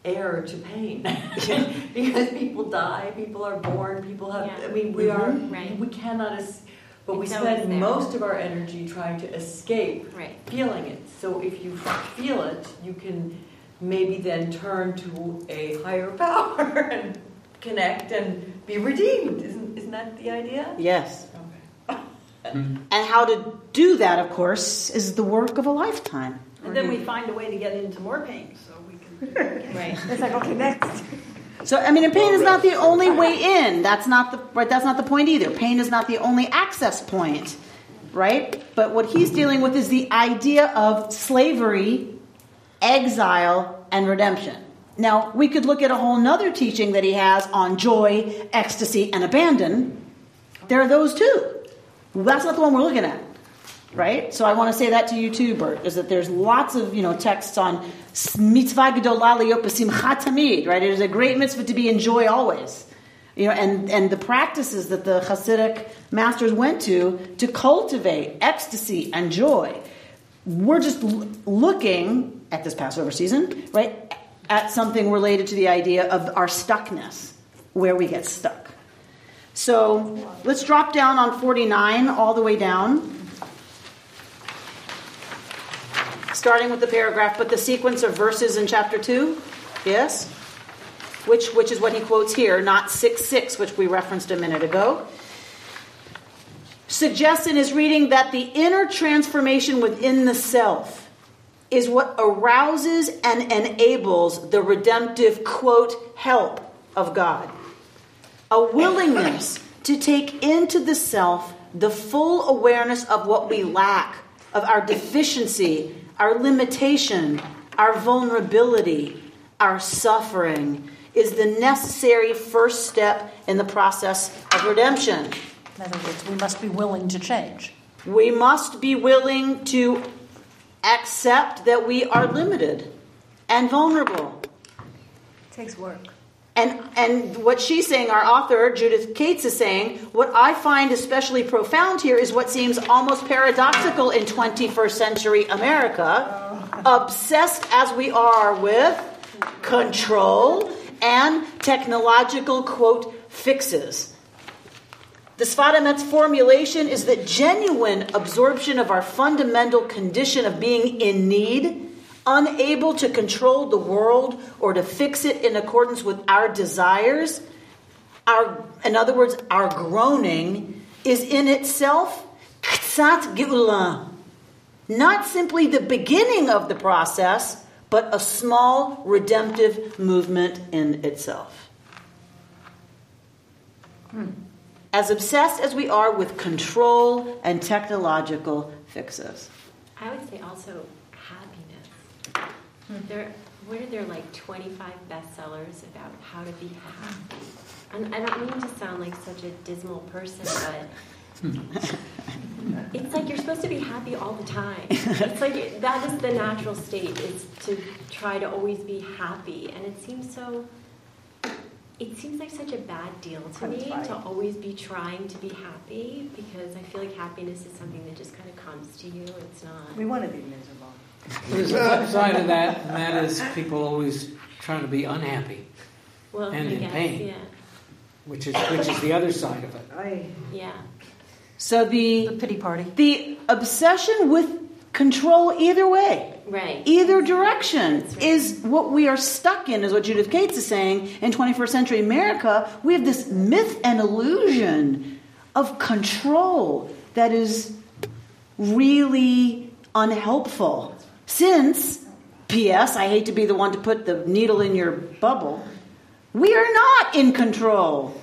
heir to pain. because people die, people are born, people have. Yeah. I mean, we are. Mm-hmm. Right. We cannot. Es- but we It's always spend most of our energy trying to escape Right. feeling it. So if you feel it, you can maybe then turn to a higher power and connect and be redeemed. Isn't, isn't that the idea? Yes. Okay. Hmm. And how to do that, of course, is the work of a lifetime. And then we find a way to get into more pain, so we can. Right. It's like, okay, next. So I mean, and pain is not the only way in. That's not the right. That's not the point either. Pain is not the only access point, right? But what he's dealing with is the idea of slavery, exile, and redemption. Now we could look at a whole nother teaching that he has on joy, ecstasy, and abandon. There are those too. That's not the one we're looking at. Right? So I want to say that to you too, Bert, is that there's lots of, you know, texts on mitzvah gedolah liyopasimcha tamid, right? It is a great mitzvah to be in joy always. You know, and, and the practices that the Hasidic masters went to to cultivate ecstasy and joy. We're just l- looking at this Passover season, right, at something related to the idea of our stuckness, where we get stuck. So let's drop down on 49 all the way down. Starting with the paragraph, but the sequence of verses in chapter 2? Yes? Which, which is what he quotes here, not 6 6, which we referenced a minute ago. Suggests in his reading that the inner transformation within the self is what arouses and enables the redemptive, quote, help of God. A willingness to take into the self the full awareness of what we lack, of our deficiency, our limitation, our vulnerability, our suffering is the necessary first step in the process of redemption. In other words, we must be willing to change. We must be willing to accept that we are limited and vulnerable. It takes work. And, and what she's saying, our author, Judith Kates, is saying, what I find especially profound here is what seems almost paradoxical in 21st century America, oh. obsessed as we are with control and technological, quote, fixes. The Sfat formulation is that genuine absorption of our fundamental condition of being in need unable to control the world or to fix it in accordance with our desires, our, in other words, our groaning is in itself not simply the beginning of the process, but a small redemptive movement in itself. Hmm. As obsessed as we are with control and technological fixes. I would say also there, what are there like 25 bestsellers about how to be happy? And I don't mean to sound like such a dismal person, but it's like you're supposed to be happy all the time. It's like that is the natural state is to try to always be happy, and it seems so. It seems like such a bad deal to me to always be trying to be happy because I feel like happiness is something that just kind of comes to you. It's not. We want to be miserable. There's a flip side of that, and that is people always trying to be unhappy well, and I in guess, pain, yeah. which is which is the other side of it. I, Yeah. So the, The pity party. the obsession with control either way, Right. either direction, right. is what we are stuck in, is what Judith Kates is saying. In 21st century America, we have this myth and illusion of control that is really unhelpful. Since, P.S., I hate to be the one to put the needle in your bubble, we are not in control.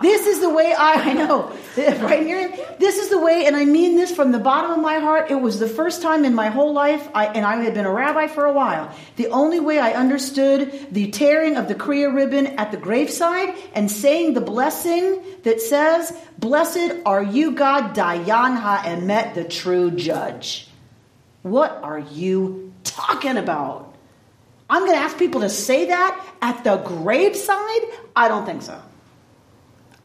This is the way I, I know, right here. This is the way, and I mean this from the bottom of my heart. It was the first time in my whole life, I, and I had been a rabbi for a while. The only way I understood the tearing of the Kriya ribbon at the graveside and saying the blessing that says, Blessed are you, God, Dayan HaEmet, the true judge. What are you talking about? I'm going to ask people to say that at the graveside? I don't think so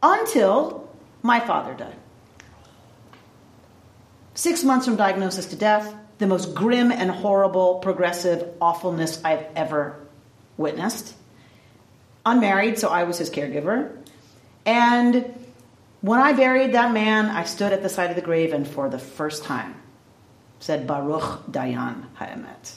until my father died. Six months from diagnosis to death, the most grim and horrible progressive awfulness I've ever witnessed. Unmarried, so I was his caregiver. And when I buried that man, I stood at the side of the grave and for the first time said Baruch Dayan Ha'emet.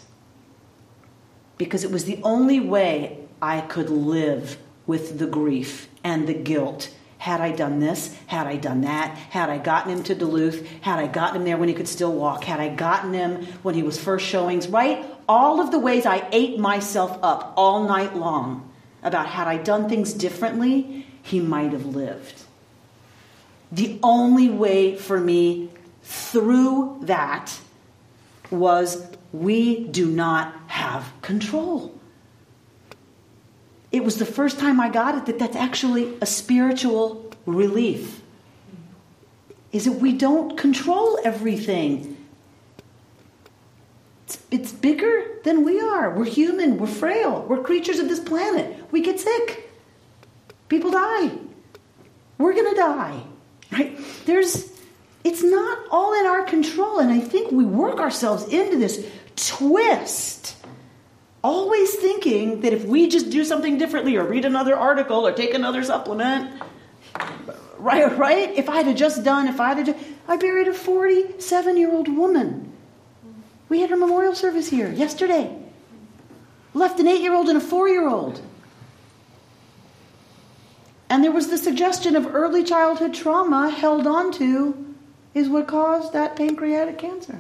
Because it was the only way I could live with the grief and the guilt had I done this? Had I done that? Had I gotten him to Duluth? Had I gotten him there when he could still walk? Had I gotten him when he was first showings? Right? All of the ways I ate myself up all night long about had I done things differently, he might have lived. The only way for me through that was we do not have control it was the first time I got it that that's actually a spiritual relief. is that we don't control everything. It's, it's bigger than we are. We're human, we're frail, we're creatures of this planet. We get sick, people die. We're to die, right? There's, it's not all in our control, and I think we work ourselves into this twist always thinking that if we just do something differently or read another article or take another supplement, right, right? If I'd have just done, if I'd have I buried a 47 year old woman. We had her memorial service here yesterday. Left an eight year old and a four year old. And there was the suggestion of early childhood trauma held onto is what caused that pancreatic cancer.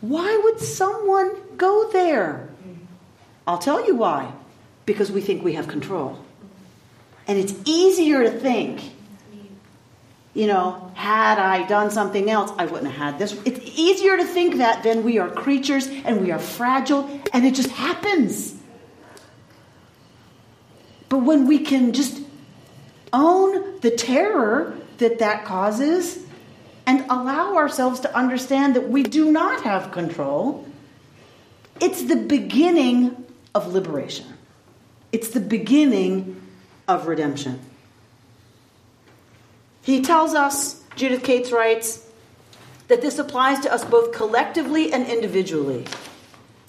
Why would someone go there? I'll tell you why. Because we think we have control. And it's easier to think, you know, had I done something else, I wouldn't have had this. It's easier to think that than we are creatures and we are fragile and it just happens. But when we can just own the terror that that causes and allow ourselves to understand that we do not have control, it's the beginning of liberation. It's the beginning of redemption. He tells us, Judith Kates writes, that this applies to us both collectively and individually.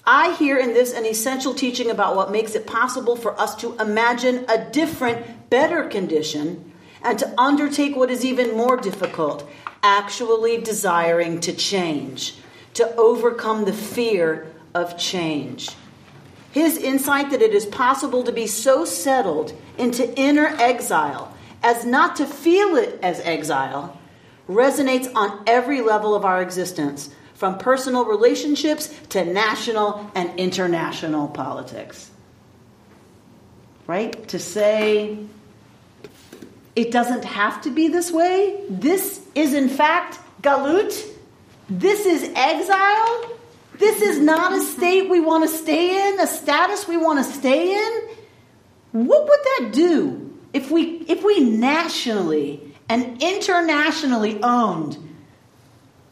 I hear in this an essential teaching about what makes it possible for us to imagine a different, better condition and to undertake what is even more difficult actually desiring to change, to overcome the fear of change. His insight that it is possible to be so settled into inner exile as not to feel it as exile resonates on every level of our existence, from personal relationships to national and international politics. Right? To say, it doesn't have to be this way. This is, in fact, galut. This is exile. This is not a state we want to stay in, a status we want to stay in. What would that do if we, if we nationally and internationally owned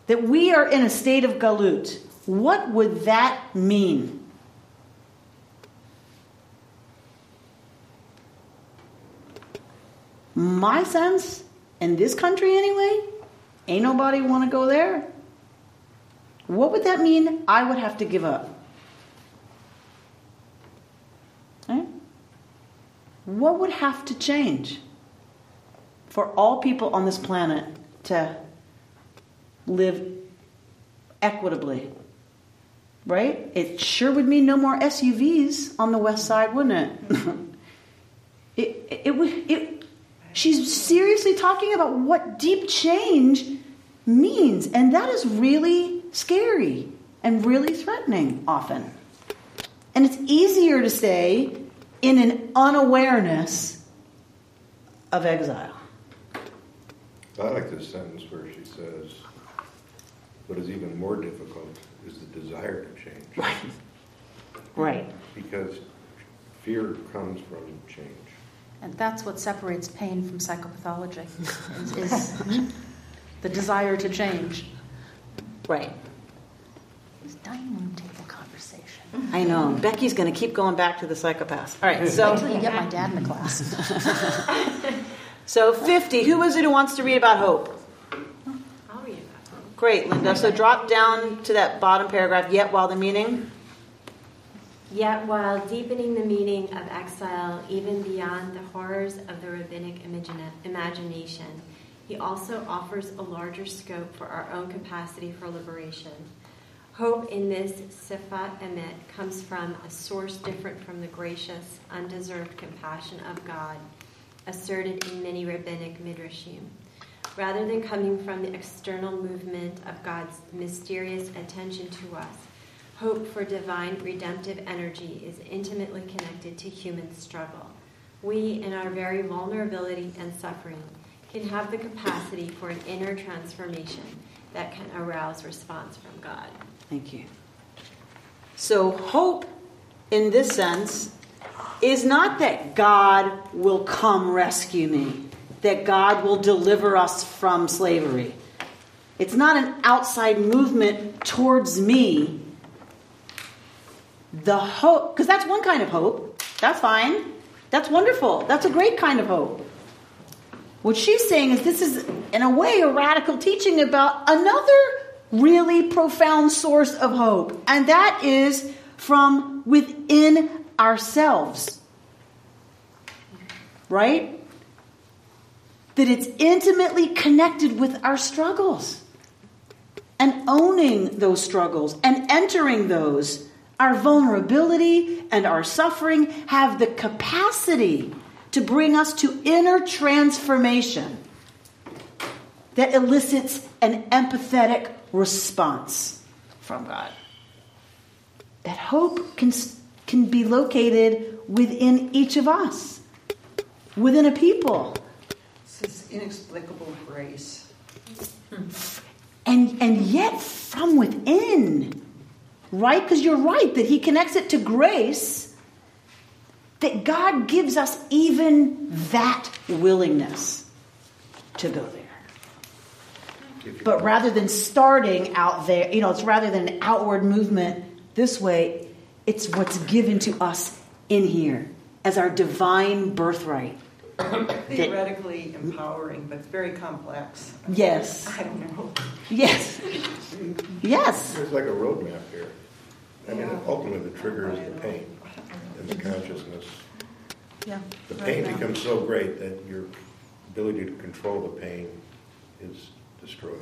that we are in a state of galut? What would that mean? My sense, in this country anyway, ain't nobody want to go there. What would that mean I would have to give up? Eh? What would have to change for all people on this planet to live equitably? Right? It sure would mean no more SUVs on the west side, wouldn't it? it, it, it, it, she's seriously talking about what deep change means, and that is really scary and really threatening often. And it's easier to say in an unawareness of exile. I like this sentence where she says, what is even more difficult is the desire to change. Right. Right. Because fear comes from change. And that's what separates pain from psychopathology, is, is the desire to change. Right. Is dining room table conversation. I know. Becky's going to keep going back to the psychopaths. All right, so Until you get my dad in the class. so 50. Who is it who wants to read about hope? I'll read about hope. Great, Linda. So drop down to that bottom paragraph. Yet while the meaning. Yet, while deepening the meaning of exile even beyond the horrors of the rabbinic imagina- imagination, he also offers a larger scope for our own capacity for liberation. Hope in this Sfat Emet comes from a source different from the gracious, undeserved compassion of God asserted in many rabbinic midrashim. Rather than coming from the external movement of God's mysterious attention to us, hope for divine redemptive energy is intimately connected to human struggle. We, in our very vulnerability and suffering, can have the capacity for an inner transformation that can arouse response from God. Thank you. So, hope in this sense is not that God will come rescue me. that God will deliver us from slavery. It's not an outside movement towards me. The hope, because that's one kind of hope. That's fine. That's wonderful. That's a great kind of hope. What she's saying is this is, in a way, a radical teaching about another really profound source of hope, and that is from within ourselves. Right? That it's intimately connected with our struggles and owning those struggles and entering those. Our vulnerability and our suffering have the capacity to bring us to inner transformation that elicits an empathetic response from God. That hope can, can be located within each of us, within a people. It's this inexplicable grace. And, and yet from within, right? Because you're right that he connects it to grace, that God gives us even that willingness to go there. But rather than starting out there, you know, it's rather than an outward movement this way, it's what's given to us in here as our divine birthright. Theoretically empowering, but it's very complex. Yes. I don't know. Yes. Yes. There's like a roadmap here. I mean, ultimately, the trigger is the pain and the consciousness. Yeah. The pain becomes so great that your ability to control the pain is destroyed.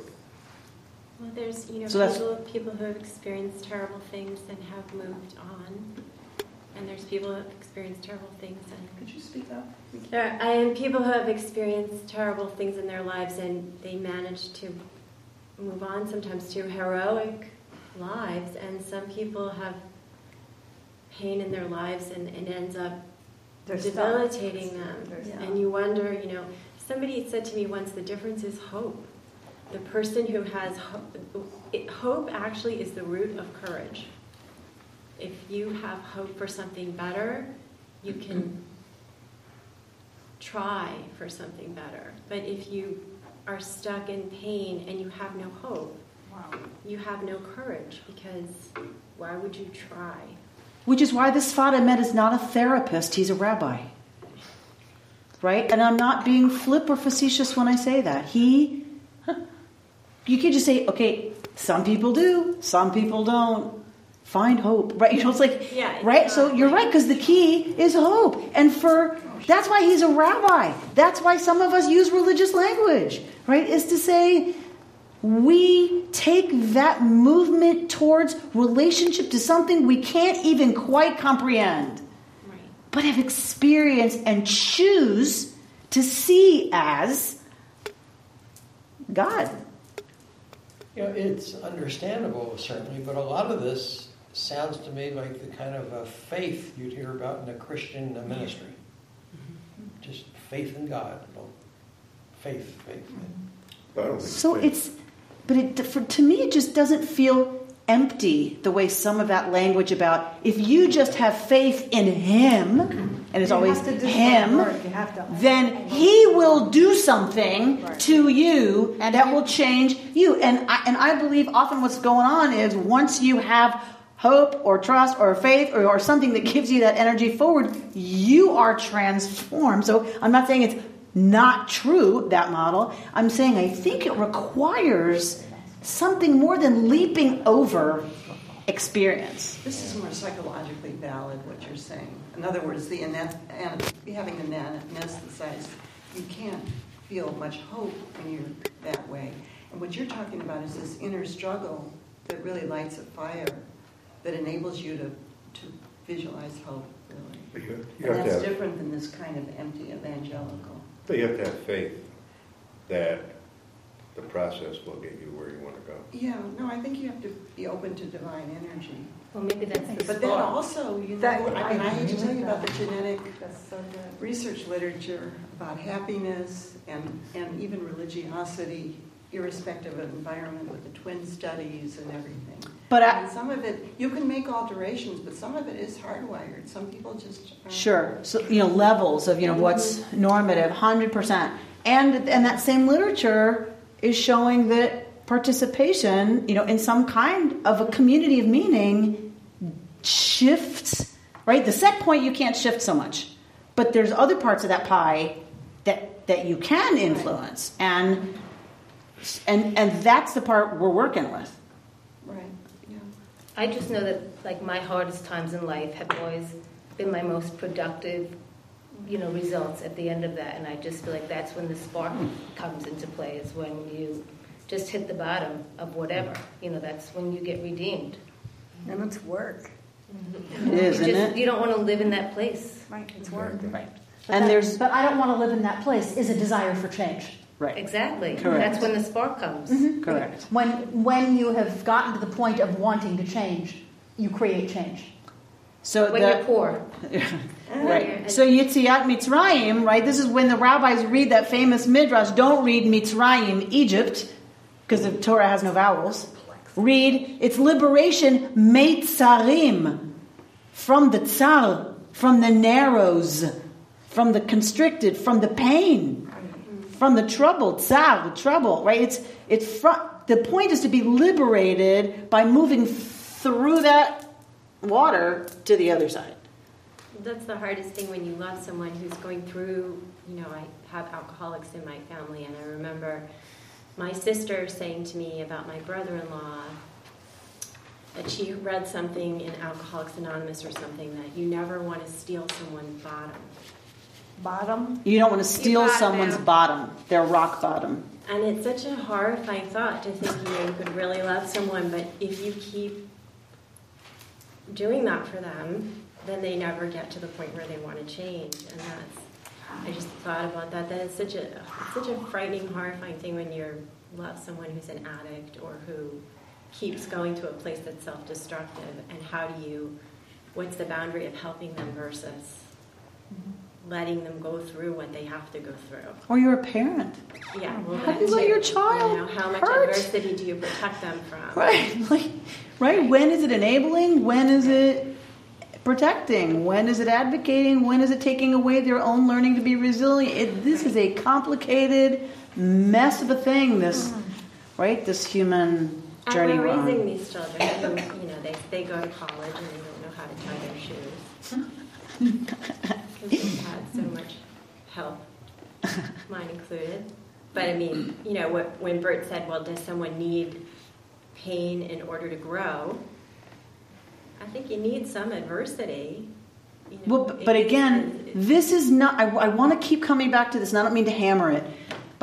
Well, there's you know So people people who have experienced terrible things and have moved on, and there's people who have experienced terrible things and Could you speak up? there are, and people who have experienced terrible things in their lives and they manage to move on sometimes to heroic lives, and some people have pain in their lives and it ends up They're stuck. debilitating them, They're and you wonder, you know. Somebody said to me once, the difference is hope. The person who has hope, hope actually is the root of courage. If you have hope for something better, you can try for something better. But if you are stuck in pain and you have no hope, you have no courage because why would you try? Which is why this Sfat Emet is not a therapist, he's a rabbi. Right? And I'm not being flip or facetious when I say that. He, you can just say, okay, some people do, some people don't. Find hope, right? You know, it's like, Yeah, it's right? So you're right, because the key is hope. And for, that's why he's a rabbi. That's why some of us use religious language, right? Is to say, we take that movement towards relationship to something we can't even quite comprehend, Right. but have experienced and choose to see as God. You know, it's understandable, certainly, but a lot of this sounds to me like the kind of uh, faith you'd hear about in a Christian ministry. Just faith in God. Well, faith, faith. But I So faith- it's, but it, for, to me, it just doesn't feel empty the way some of that language about if you just have faith in Him, and it's You always Him, then He will do something to you and that will change you. And I, and I believe often what's going on is once you have hope or trust or faith or, or something that gives you that energy forward, you are transformed. So I'm not saying it's not true, that model. I'm saying I think it requires something more than leaping over experience. This is more psychologically valid, what you're saying. In other words, the ane- an- having an anesthetized, you can't feel much hope when you're that way. And what you're talking about is this inner struggle that really lights a fire, that enables you to, to visualize hope, really. But you, you And have to that's have, different than this kind of empty evangelical. But you have to have faith that the process will get you where you want to go. Yeah, no, I think you have to be open to divine energy. Well, maybe that's the But then spark. also, you know, That- I mean, I hate to tell you about the genetic so research literature about happiness and, and even religiosity, irrespective of environment, with the twin studies and everything. But I, some of it, you can make alterations, but some of it is hardwired. Some people just. aren't- Sure. So, you know, levels of, you know, what's mm-hmm. normative, 100%. and and that same literature is showing that participation, you know, in some kind of a community of meaning shifts, right? The set point you can't shift so much. But there's other parts of that pie that that you can influence. And and and that's the part we're working with. Right. Yeah. I just know that like my hardest times in life have always been my most productive, you know, results at the end of that. And I just feel like that's when the spark comes into play. Is when you just hit the bottom of whatever. You know, that's when you get redeemed. And it's work. Mm-hmm. It is, You isn't just it? you don't want to live in that place. Right, it's work. Right. But And that- there's but I don't want to live in that place is a desire for change. Right. Exactly. Correct. That's when the spark comes. Mm-hmm. Correct. When when you have gotten to the point of wanting to change, you create change. So When the, you're poor. Ah. Right. So Yitziat Mitzrayim, right? This is when the rabbis read that famous midrash. Don't read Mitzrayim, Egypt, because the Torah has no vowels. Read its liberation, Meitzarim, from the tsar, from the narrows, from the constricted, from the pain, from the trouble, tsar, the trouble, right? It's it's from, the point is to be liberated by moving through that water to the other side. That's the hardest thing when you love someone who's going through, you know, I have alcoholics in my family, and I remember my sister saying to me about my brother in law that she read something in Alcoholics Anonymous or something that you never want to steal someone's bottom. Bottom. You don't want to steal someone's out. bottom, their rock bottom. And it's such a horrifying thought to think, you know, you could really love someone, but if you keep doing that for them, then they never get to the point where they want to change. And that's, I just thought about that. That it's such a, it's such a frightening, horrifying thing when you love someone who's an addict or who keeps going to a place that's self-destructive. And how do you, what's the boundary of helping them versus mm-hmm. Letting them go through what they have to go through? Or you're a parent. Yeah, well, How do you let your child You know, how much hurt? adversity do you protect them from? Right. Like, right? When is it enabling? When is it protecting? When is it advocating? When is it taking away their own learning to be resilient? It, this is a complicated mess of a thing, this, mm-hmm. right? This human journey and we're raising these children who, you know, they, they go to college and they don't know how to tie their shoes. Because they've had so much help, mine included. But I mean, you know, what, when Bert said, well, does someone need pain in order to grow? I think you need some adversity. You know, Well, but, but again, this is not, I, I want to keep coming back to this, and I don't mean to hammer it,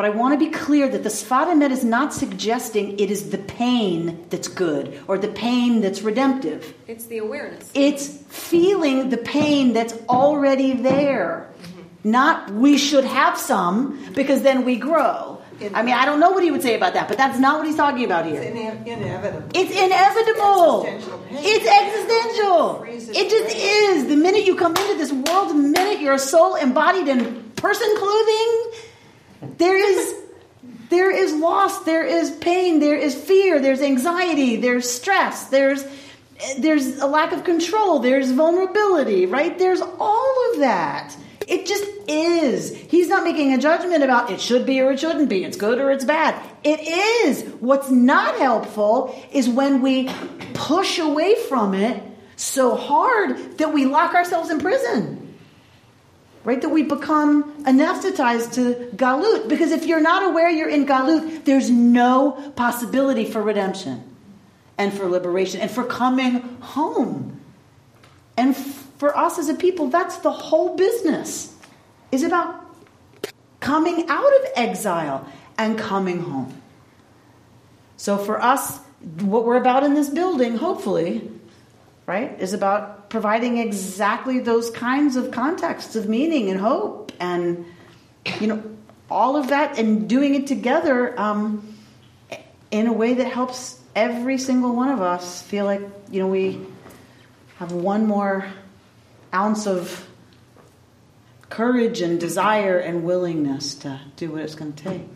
but I want to be clear that the Sfat is not suggesting it is the pain that's good or the pain that's redemptive. It's the awareness. It's feeling the pain that's already there. Mm-hmm. Not we should have some because then we grow. I mean, I don't know what he would say about that, but that's not what he's talking about It's here. ine- inevitable. It's inevitable. Existential pain. It's existential. Freezes It just is. The minute you come into this world, the minute you're a soul embodied in person clothing, there is there is loss, there is pain, there is fear, there's anxiety, there's stress, there's there's a lack of control, there's vulnerability, right? There's all of that. It just is. He's not making a judgment about it should be or it shouldn't be, it's good or it's bad. It is. What's not helpful is when we push away from it so hard that we lock ourselves in prison right? That we become anesthetized to galut. Because if you're not aware you're in galut, there's no possibility for redemption and for liberation and for coming home. And for us as a people, that's the whole business. Is about coming out of exile and coming home. So for us, what we're about in this building, hopefully, right, is about providing exactly those kinds of contexts of meaning and hope and, you know, all of that and doing it together um, in a way that helps every single one of us feel like, you know, we have one more ounce of courage and desire and willingness to do what it's going to take.